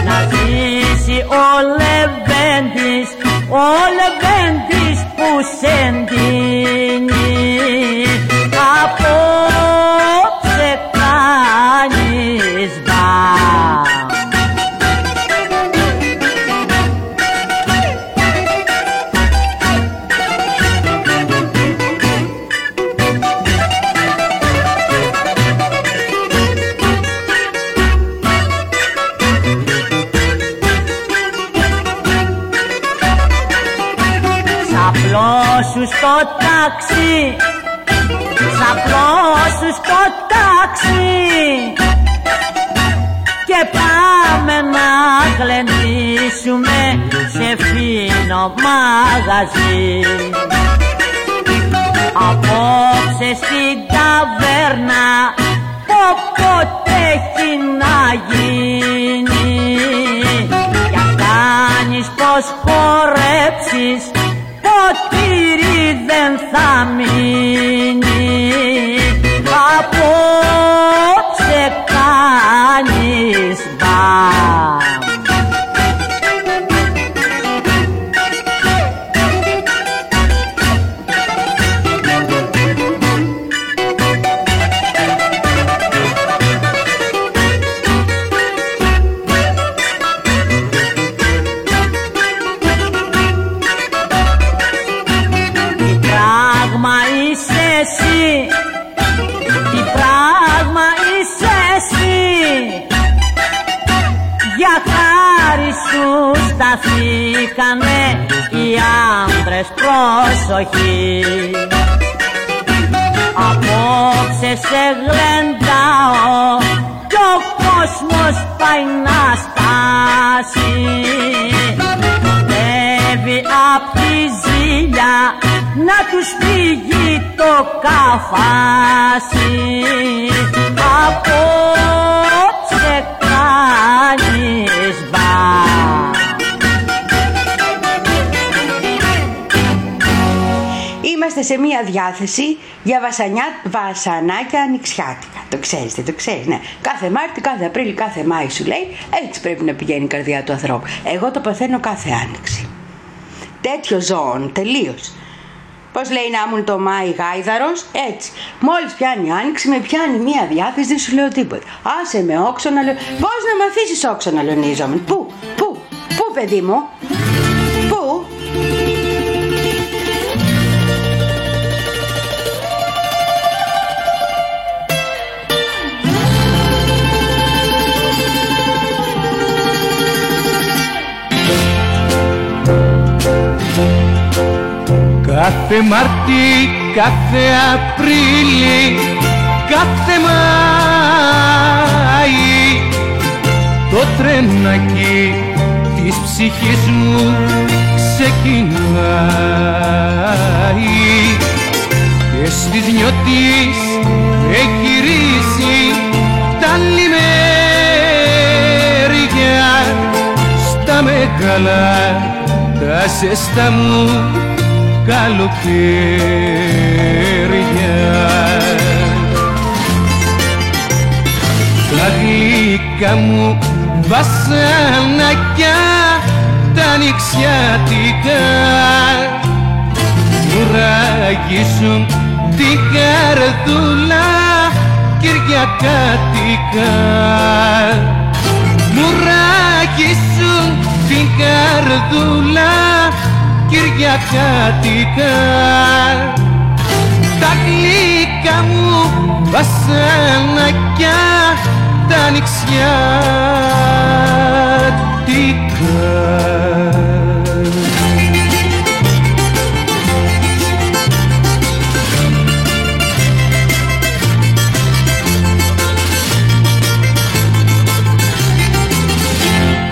Να ζήσει ο Λεβέντης Ο Λεβέντης που σε ντύνει Απόψε κάνεις μπαμ Σαπλώσου στο ταξί Σαπλώσου στο ταξί Και πάμε να γλεντήσουμε σε φίνο μαγαζί. Απόψε στην ταβέρνα πω πότε έχει να γίνει. Για κάνεις πως χορέψεις ποτήρι δεν θα μείνει προσοχή Απόψε σε γλεντάω κι ο κόσμος πάει να στάσει Κοντεύει απ' τη ζήλια να τους φύγει το καφάσι. Απόψε Είμαστε σε μία διάθεση για βασανιά, βασανάκια ανοιξιάτικα. Το ξέρεις, δεν το ξέρεις, ναι. Κάθε Μάρτι, κάθε Απρίλη, κάθε Μάη σου λέει, έτσι πρέπει να πηγαίνει η καρδιά του ανθρώπου. Εγώ το παθαίνω κάθε άνοιξη. Τέτοιο ζώων, τελείως. Πώς λέει να ήμουν το Μάη Γάιδαρος, έτσι. Μόλις πιάνει η άνοιξη, με πιάνει μία διάθεση, δεν σου λέω τίποτα. Άσε με όξο να λέω. Πώς να με αφήσεις όξο να λονίζομαι. Πού, πού, πού, παιδί μου, πού. Κάθε Μάρτι, κάθε Απρίλη, κάθε Μάη το τρενάκι της ψυχής μου ξεκινάει. Και στις νιώτης έχει ρίσει τα λιμέρια στα μεγάλα τα ζεστά μου καλοκαίρια Τα γλυκά μου βασανακιά τα νηξιάτικα μου ράγισουν την καρδούλα κυριακάτικα. Μου ράγισουν την καρδούλα κυριακάτικα τα γλυκά μου βασανακιά τα νηξιάτικα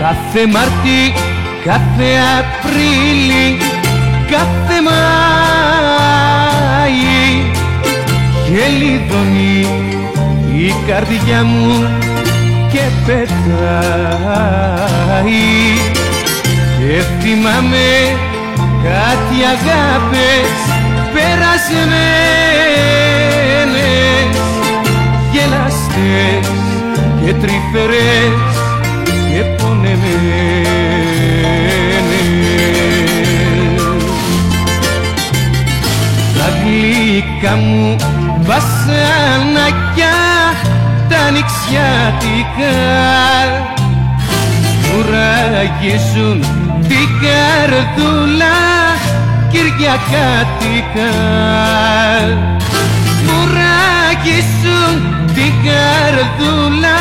Κάθε Μάρτι, κάθε Απρίλη, κάθε Μάη γελιδονεί η καρδιά μου και πετάει. Και θυμάμαι κάτι αγάπες περασμένες. Γελαστές και τρυφερές και πονεμένες γλυκά μου βασανακιά τα νηξιάτικα μου ράγισουν την καρδούλα κυριακάτικα μου ράγισουν την καρδούλα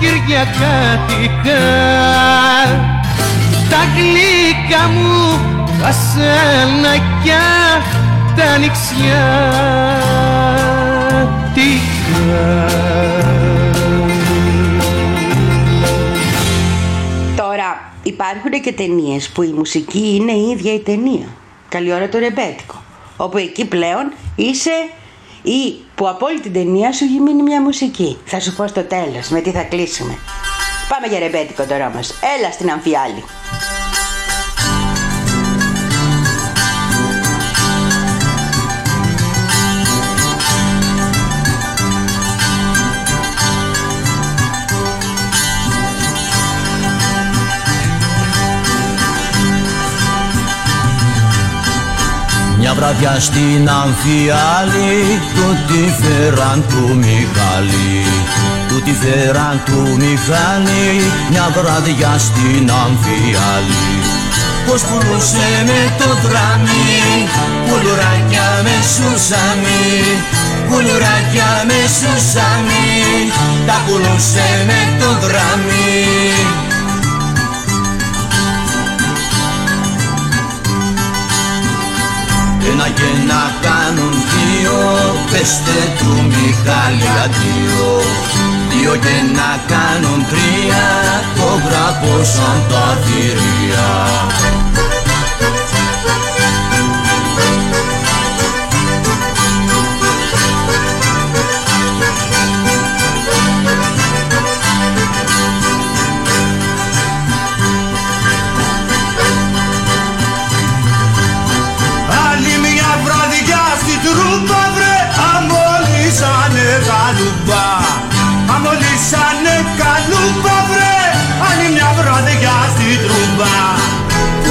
κυριακάτικα τα γλυκά μου βασανακιά τα Τώρα υπάρχουν και ταινίες που η μουσική είναι η ίδια η ταινία. Καλή ώρα το ρεμπέτικο. Όπου εκεί πλέον είσαι ή που από όλη την ταινία σου έχει μείνει μια μουσική. Θα σου πω στο τέλος με τι θα κλείσουμε. Πάμε για ρεμπέτικο τώρα όμως. Έλα στην αμφιάλη. Μια βραδιά στην Αμφιάλη του τη φέραν του Μιχάλη. Του τη φέραν του Μιχάλη μια βραδιά στην Αμφιάλη. Πως πουλούσε με το δράμι πουλουράκια με σουσάμι πουλουράκια με σουσάμι τα πουλούσε με το δράμι Ένα και να κάνουν δύο Πεστε του Μιχάλη αντίο. Δύο και να κάνουν τρία Το γραπώσαν τα θηρία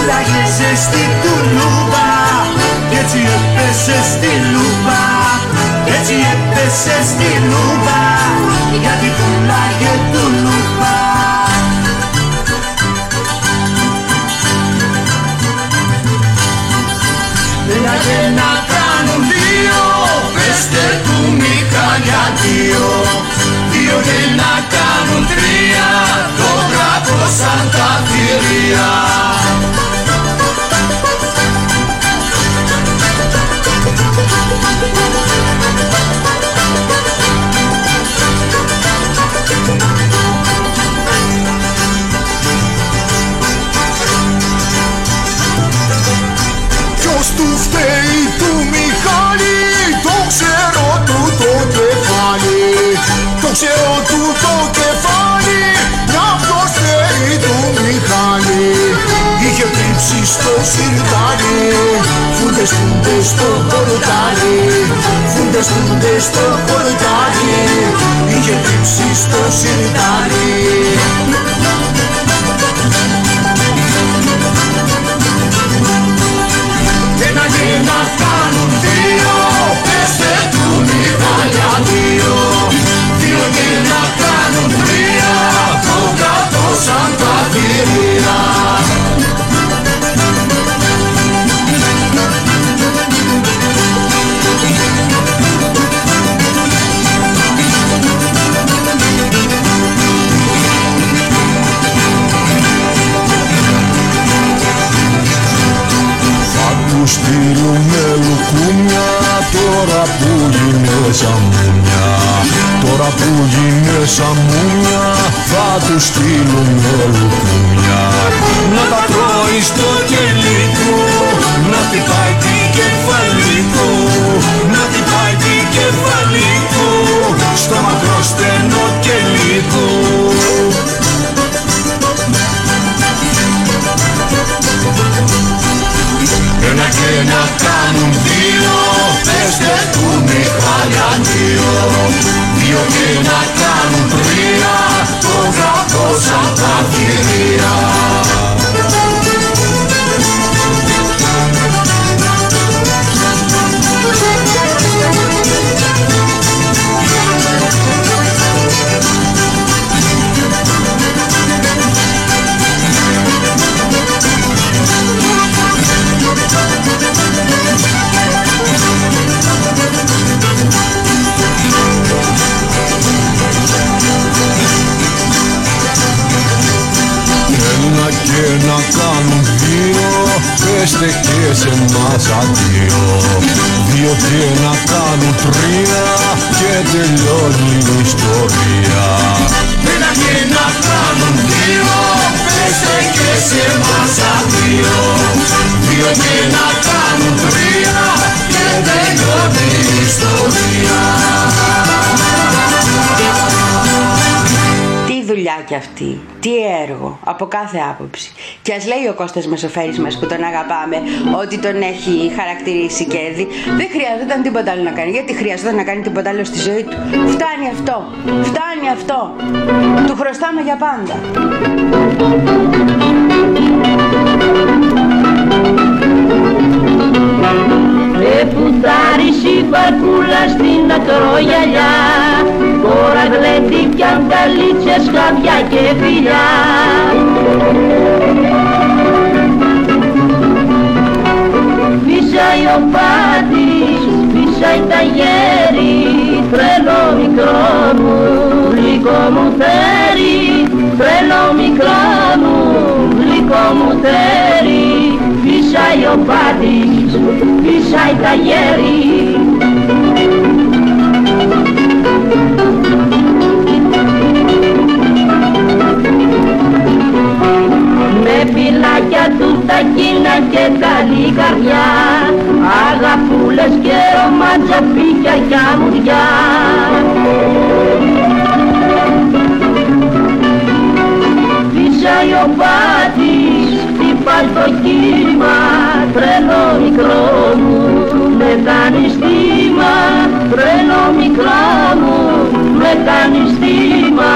Πουλάγεσαι στη τουλούμπα Κι έτσι έπεσε στη λούμπα Έτσι έπεσε στη λούμπα Γιατί πουλάγε τουλούμπα Λέγε να κάνουν δύο Πεστε του Μίχα για δύο Δύο και να κάνουν τρία Το γράφω σαν τα θηρία. Κεφάλι μια προσφέρει του Μιχάλη είχε κρύψει στο σιρτάρι φούντες φούντες στο κορτάρι φούντες φούντες στο κορτάρι είχε κρύψει στο σιρτάρι Ένα και να κάνουν δύο Πέστε του Μιχάλια δύο Δύο και να τους στείλουμε λουκούμια από κάθε άποψη. Και ας λέει ο Κώστας Μεσοφέρης μας που τον αγαπάμε ότι τον έχει χαρακτηρίσει και έδει, δεν χρειαζόταν τίποτα άλλο να κάνει. Γιατί χρειαζόταν να κάνει τίποτα άλλο στη ζωή του. Φτάνει αυτό, φτάνει αυτό. Του χρωστάμε για πάντα. Με πουτάρισε η μπακούλα στην ακρογιαλιά Τώρα γλέντι κι αγκαλίτσες, χαδιά και φιλιά. Φύσαει ο πάτης, φύσαει τα γέρι Τρελό μικρό μου, γλυκό μου θέρι Τρελό μικρό μου, γλυκό μου θέρι Φύσαει ο πάτης, φύσαει τα γέρι. Με φυλάκια του τα κίνα και καλή καρδιά Αγαπούλες και ρομαντζαφίκια κι αμμουδιά Φύσαει ο πάτης, χτυπάει το κύμα Τρελό μικρό μου, με κάνει στήμα Τρελό μικρό μου, με κάνει στήμα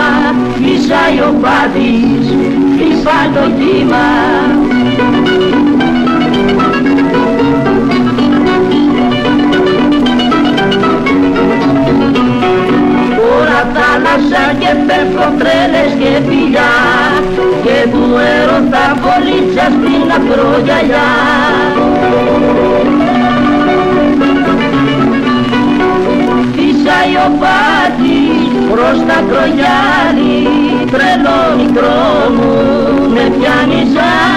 Φύσαει ο πάτης, χτυπάει το κύμα. Τώρα θάλασσα και πέφτω τρέλες και φιλιά. και του έρωτα βολίτσα στην ακρογιαλιά. Φύσαει ο πάτης προς τα κρογιάλι τρελό μικρό μου με πιάνει ζάλι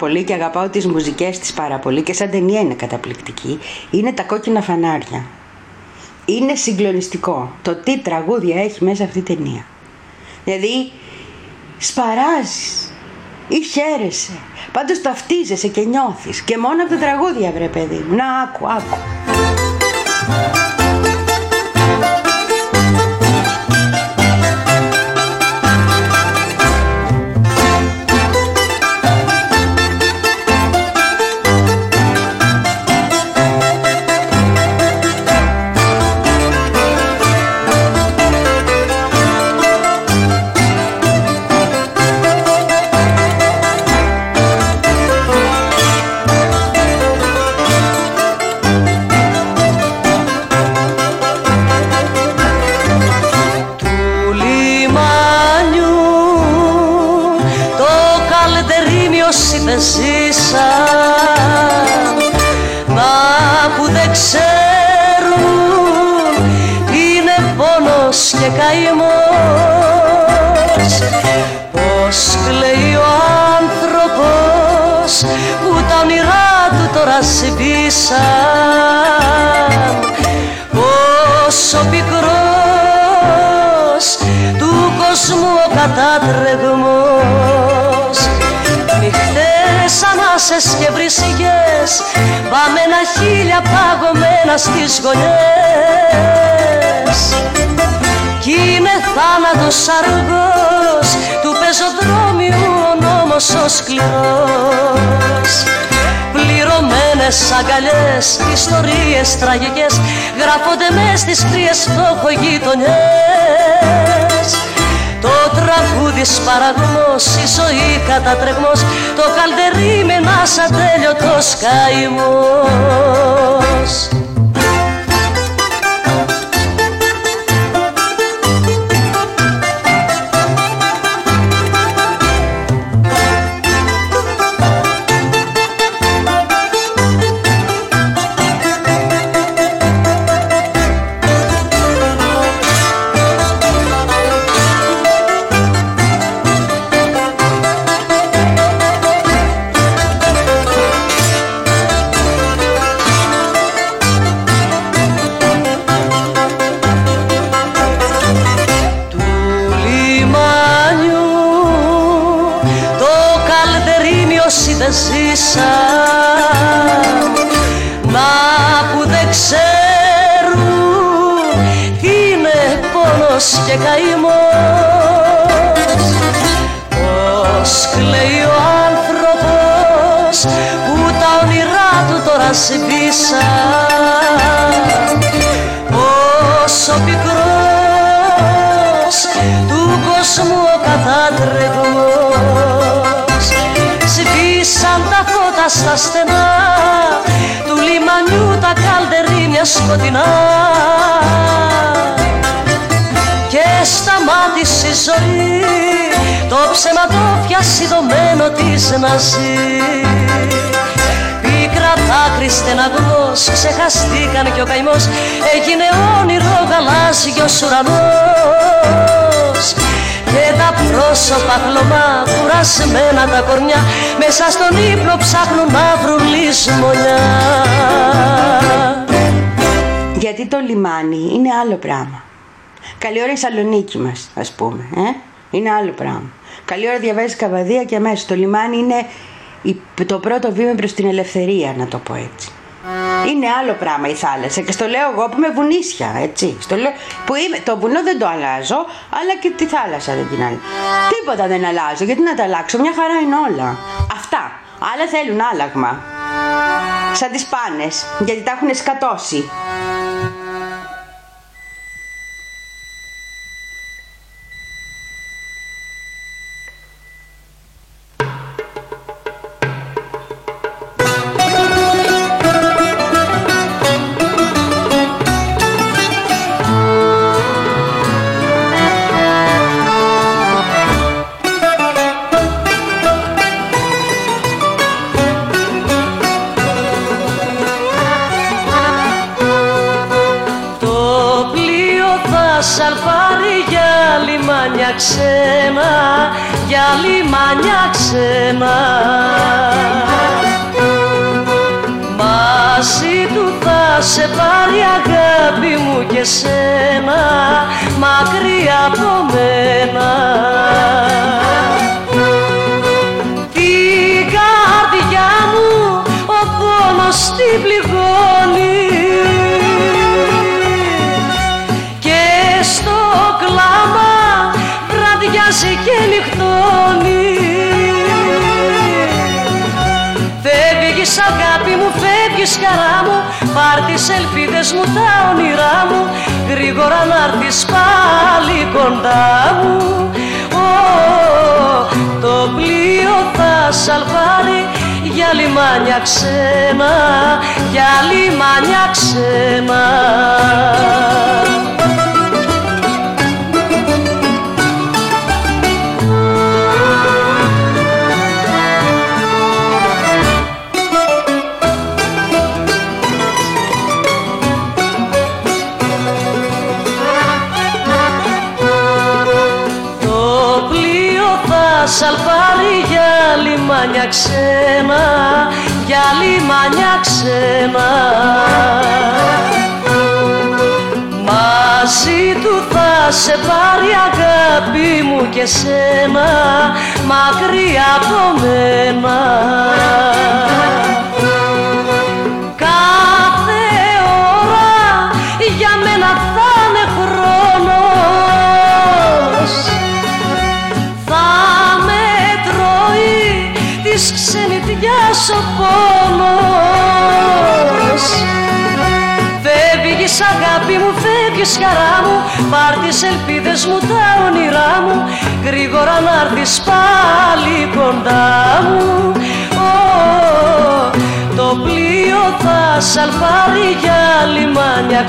πολύ και αγαπάω τις μουσικές της πάρα πολύ και σαν ταινία είναι καταπληκτική είναι τα κόκκινα φανάρια. Είναι συγκλονιστικό το τι τραγούδια έχει μέσα αυτή η ταινία. Δηλαδή σπαράζεις ή χαίρεσαι. Πάντως ταυτίζεσαι και νιώθεις και μόνο από τα τραγούδια βρε παιδί μου. Να άκου, άκου. Ανάσες και βρυσιγές βαμμένα χίλια παγωμένα στις γωνιές. Κι είναι θάνατος αργός του πεζοδρόμιου ο νόμος ο σκληρός. Πληρωμένες αγκαλιές, ιστορίες τραγικές Γράφονται μες στις κρύες φτωχογειτονιές. Το τραγούδι σπαραγμός, η ζωή κατατρεγμός Το καλτερί με ένας ατέλειωτος καημός σβήσαν τα φώτα στα στενά του λιμανιού τα καλντερίμια σκοτεινά. Και σταμάτησε η ζωή το ψέμα το πιασιδωμένο της να ζει Πίκρα δάκρυ στεναγμός ξεχαστήκαν κι ο καημός. Έγινε όνειρο γαλάζιος ουρανός και τα πρόσωπα χλωμά κουρασμένα τα κορμιά μέσα στον ύπνο ψάχνουν να βρουν λησμονιά Γιατί το λιμάνι είναι άλλο πράγμα. Καλή ώρα η Σαλονίκη μας, ας πούμε. Ε; Είναι άλλο πράγμα. Καλή ώρα διαβάζεις καβαδία και αμέσως το λιμάνι είναι η- το πρώτο βήμα προς την ελευθερία, να το πω έτσι. Είναι άλλο πράγμα η θάλασσα και στο λέω εγώ που είμαι βουνίσια, έτσι. Στο λέω, που είμαι, το βουνό δεν το αλλάζω, αλλά και τη θάλασσα δεν την αλλάζω. Τίποτα δεν αλλάζω, γιατί να τα αλλάξω, μια χαρά είναι όλα. Αυτά. Άλλα θέλουν άλλαγμα. Σαν τις πάνες, γιατί τα έχουν σκατώσει.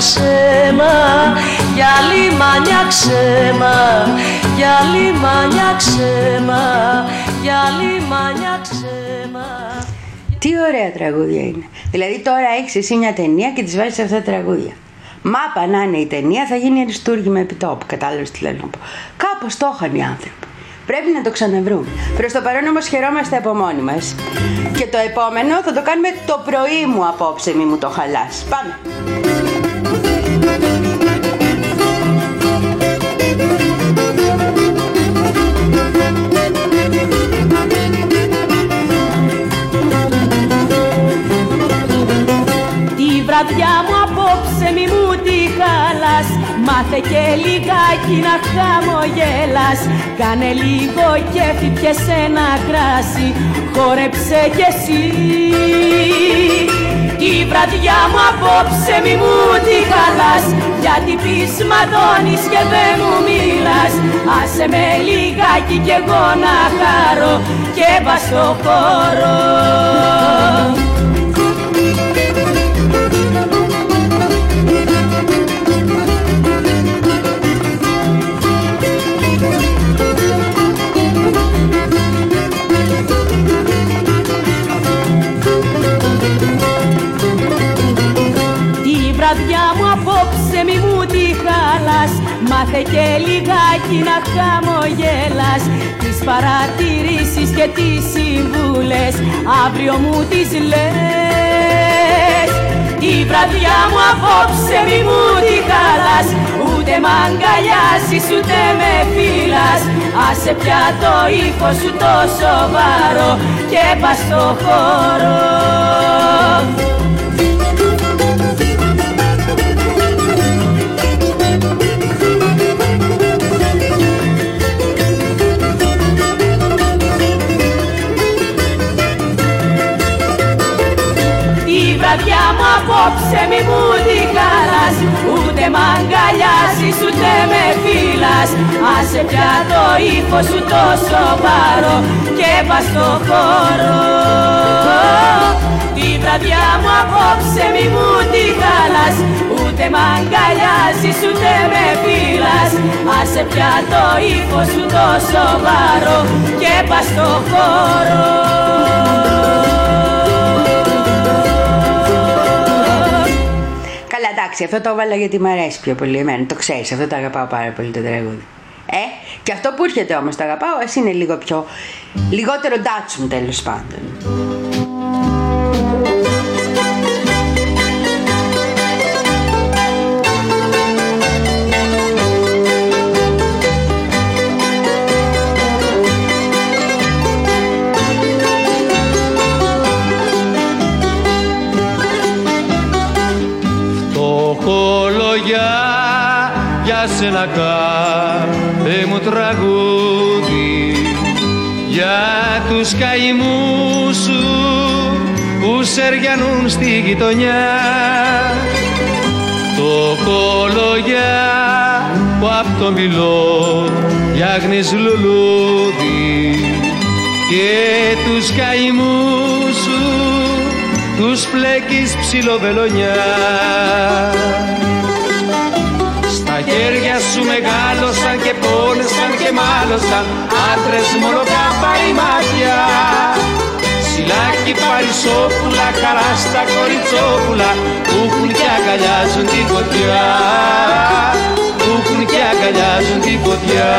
Λιμάνια ξένα Για λιμάνια ξένα Για λιμάνια ξένα Για λιμάνια ξένα Τι ωραία τραγούδια είναι. Δηλαδή τώρα έχεις εσύ μια ταινία και τις βάζεις αυτά τα τραγούδια. Μάπα να είναι η ταινία, θα γίνει αριστούργημα επιτόπου. Κατάλαβες τι θέλω να πω. Κάπως το είχαν οι άνθρωποι. Πρέπει να το ξαναβρούμε. Προς το παρόν όμως χαιρόμαστε από μόνοι μας. Και το επόμενο θα το κάνουμε το πρωί μου απόψε, μη μου το χαλάς. Πάμε. Βραδιά μου απόψε μη μου τη χαλάς. Μάθε και λιγάκι να χαμογέλας Κάνε λίγο κέφι πιες ένα κράσι Χόρεψε κι εσύ. Τη βραδιά μου απόψε μη μου τη χαλάς. Γιατί πεις ματώνεις και δεν μου μιλάς. Άσε με λιγάκι κι εγώ να χαρώ Και πας και λιγάκι να χαμογέλας. Τις παρατηρήσεις και τις συμβούλες Αύριο μου τις λες. Τη βραδιά μου απόψε μη μου τη χάλας Ούτε μ' αγκαλιάζεις ούτε με φύλας Άσε πια το ύφος σου το σοβαρό Και πας στο χώρο Τη βραδιά μου απόψε μη μου τη χαλάς Ούτε μ' αγκαλιάζεις ούτε με φύλας Άσε πια το ύφος σου το σοβαρό Και πας στο χώρο. Τη βραδιά μου απόψε μη μου τη χαλάς Ούτε μ' αγκαλιάζεις ούτε με φύλας Άσε πια το ύφος σου το σοβαρό Και πας στο χώρο εντάξει, Εντάξει, αυτό το έβαλα γιατί μου αρέσει πιο πολύ εμένα. Το ξέρεις, αυτό το αγαπάω πάρα πολύ το τραγούδι. Ε, και αυτό που έρχεται όμως το αγαπάω, εσύ είναι λίγο πιο. λιγότερο ντάτσουν τέλος πάντων. Για σένα κάθε μου τραγούδι. Για τους καημούς σου που σεριανούν στη γειτονιά. Το κολογιά που απ' το μιλό φτιάχνεις λουλούδι. Και τους καημούς σου τους πλέκεις ψιλοβελονιά. Στα χέρια σου μεγάλωσαν και πόνεσαν και μάλωσαν. Άντρες μόνο κάπαρη μάτια. Σιλάκι παρισόπουλα, χαρά στα κοριτσόπουλα. Που έχουν και αγκαλιάζουν τη φωτιά. Που έχουν και αγκαλιάζουν τη φωτιά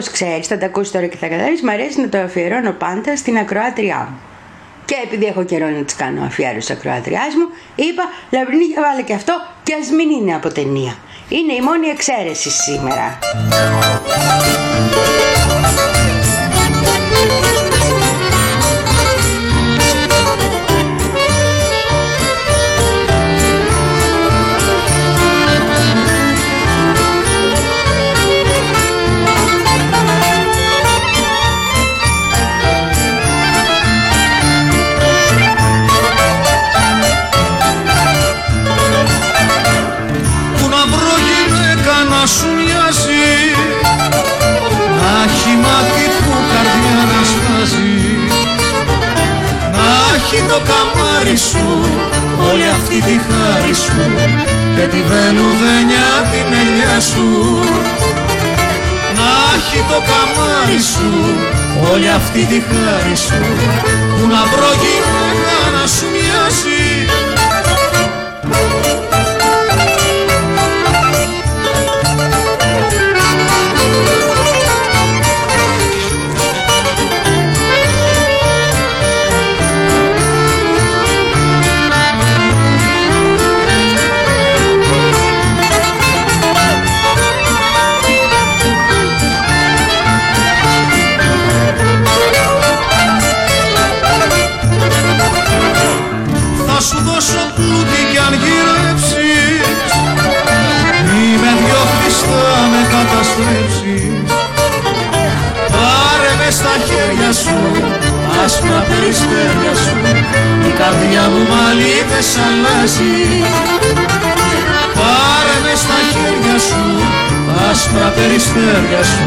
όπως ξέρεις θα τα ακούσεις τώρα και θα καταλάβεις Μ' αρέσει να το αφιερώνω πάντα στην ακροάτριά μου και επειδή έχω καιρό να τη κάνω αφιέρωση ακροάτριάς μου, είπα Λαμπρινή για βάλε και αυτό και ας μην είναι από ταινία. Είναι η μόνη εξαίρεση σήμερα. Καμάρι σου Όλη αυτή τη χάρη σου Και τη βελουδένια την ελιά σου. Να έχει το καμάρι σου Όλη αυτή τη χάρη σου Πού να βρω γυναίκα να σου μοιάζει άσπρα περιστέρια σου. Η καρδιά μου μαλλίτες αλλάζει. Πάρε μες στα χέρια σου άσπρα περιστέρια σου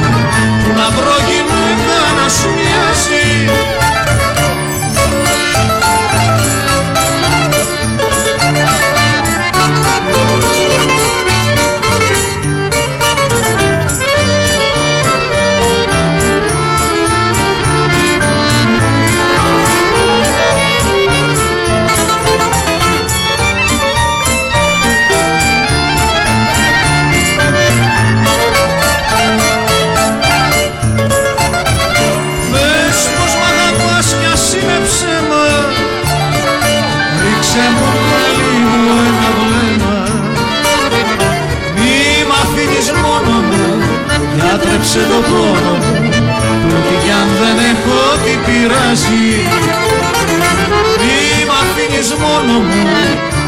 Που να βρω γυναίκα να σου Άσε το πόνο μου που κι αν δεν έχω τι πειράζει Μη μ' αφήνεις μόνο μου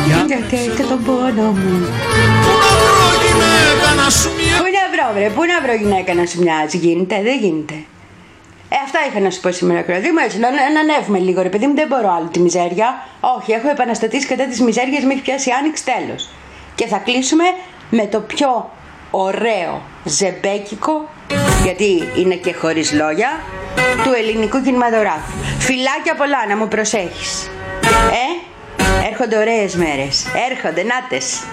Γιατί έχετε τον πόνο μου Πού να βρω γυναίκα να σου μοιάζει Πού να βρω βρε, πού να βρω γυναίκα να σου μοιάζει Γίνεται, δεν γίνεται ε, αυτά είχα να σου πω σήμερα, Κροδί μου. Έτσι, να, να ανέβουμε λίγο, ρε παιδί μου, δεν μπορώ άλλο τη μιζέρια. Όχι, έχω επαναστατήσει κατά της μιζέριας, με έχει πιάσει άνοιξη τέλος. Και θα κλείσουμε με το πιο ωραίο ζεμπέκικο, γιατί είναι και χωρίς λόγια, του ελληνικού κινηματογράφου. Φιλάκια πολλά να μου προσέχεις. Ε, έρχονται ωραίες μέρες. Έρχονται, νάτες.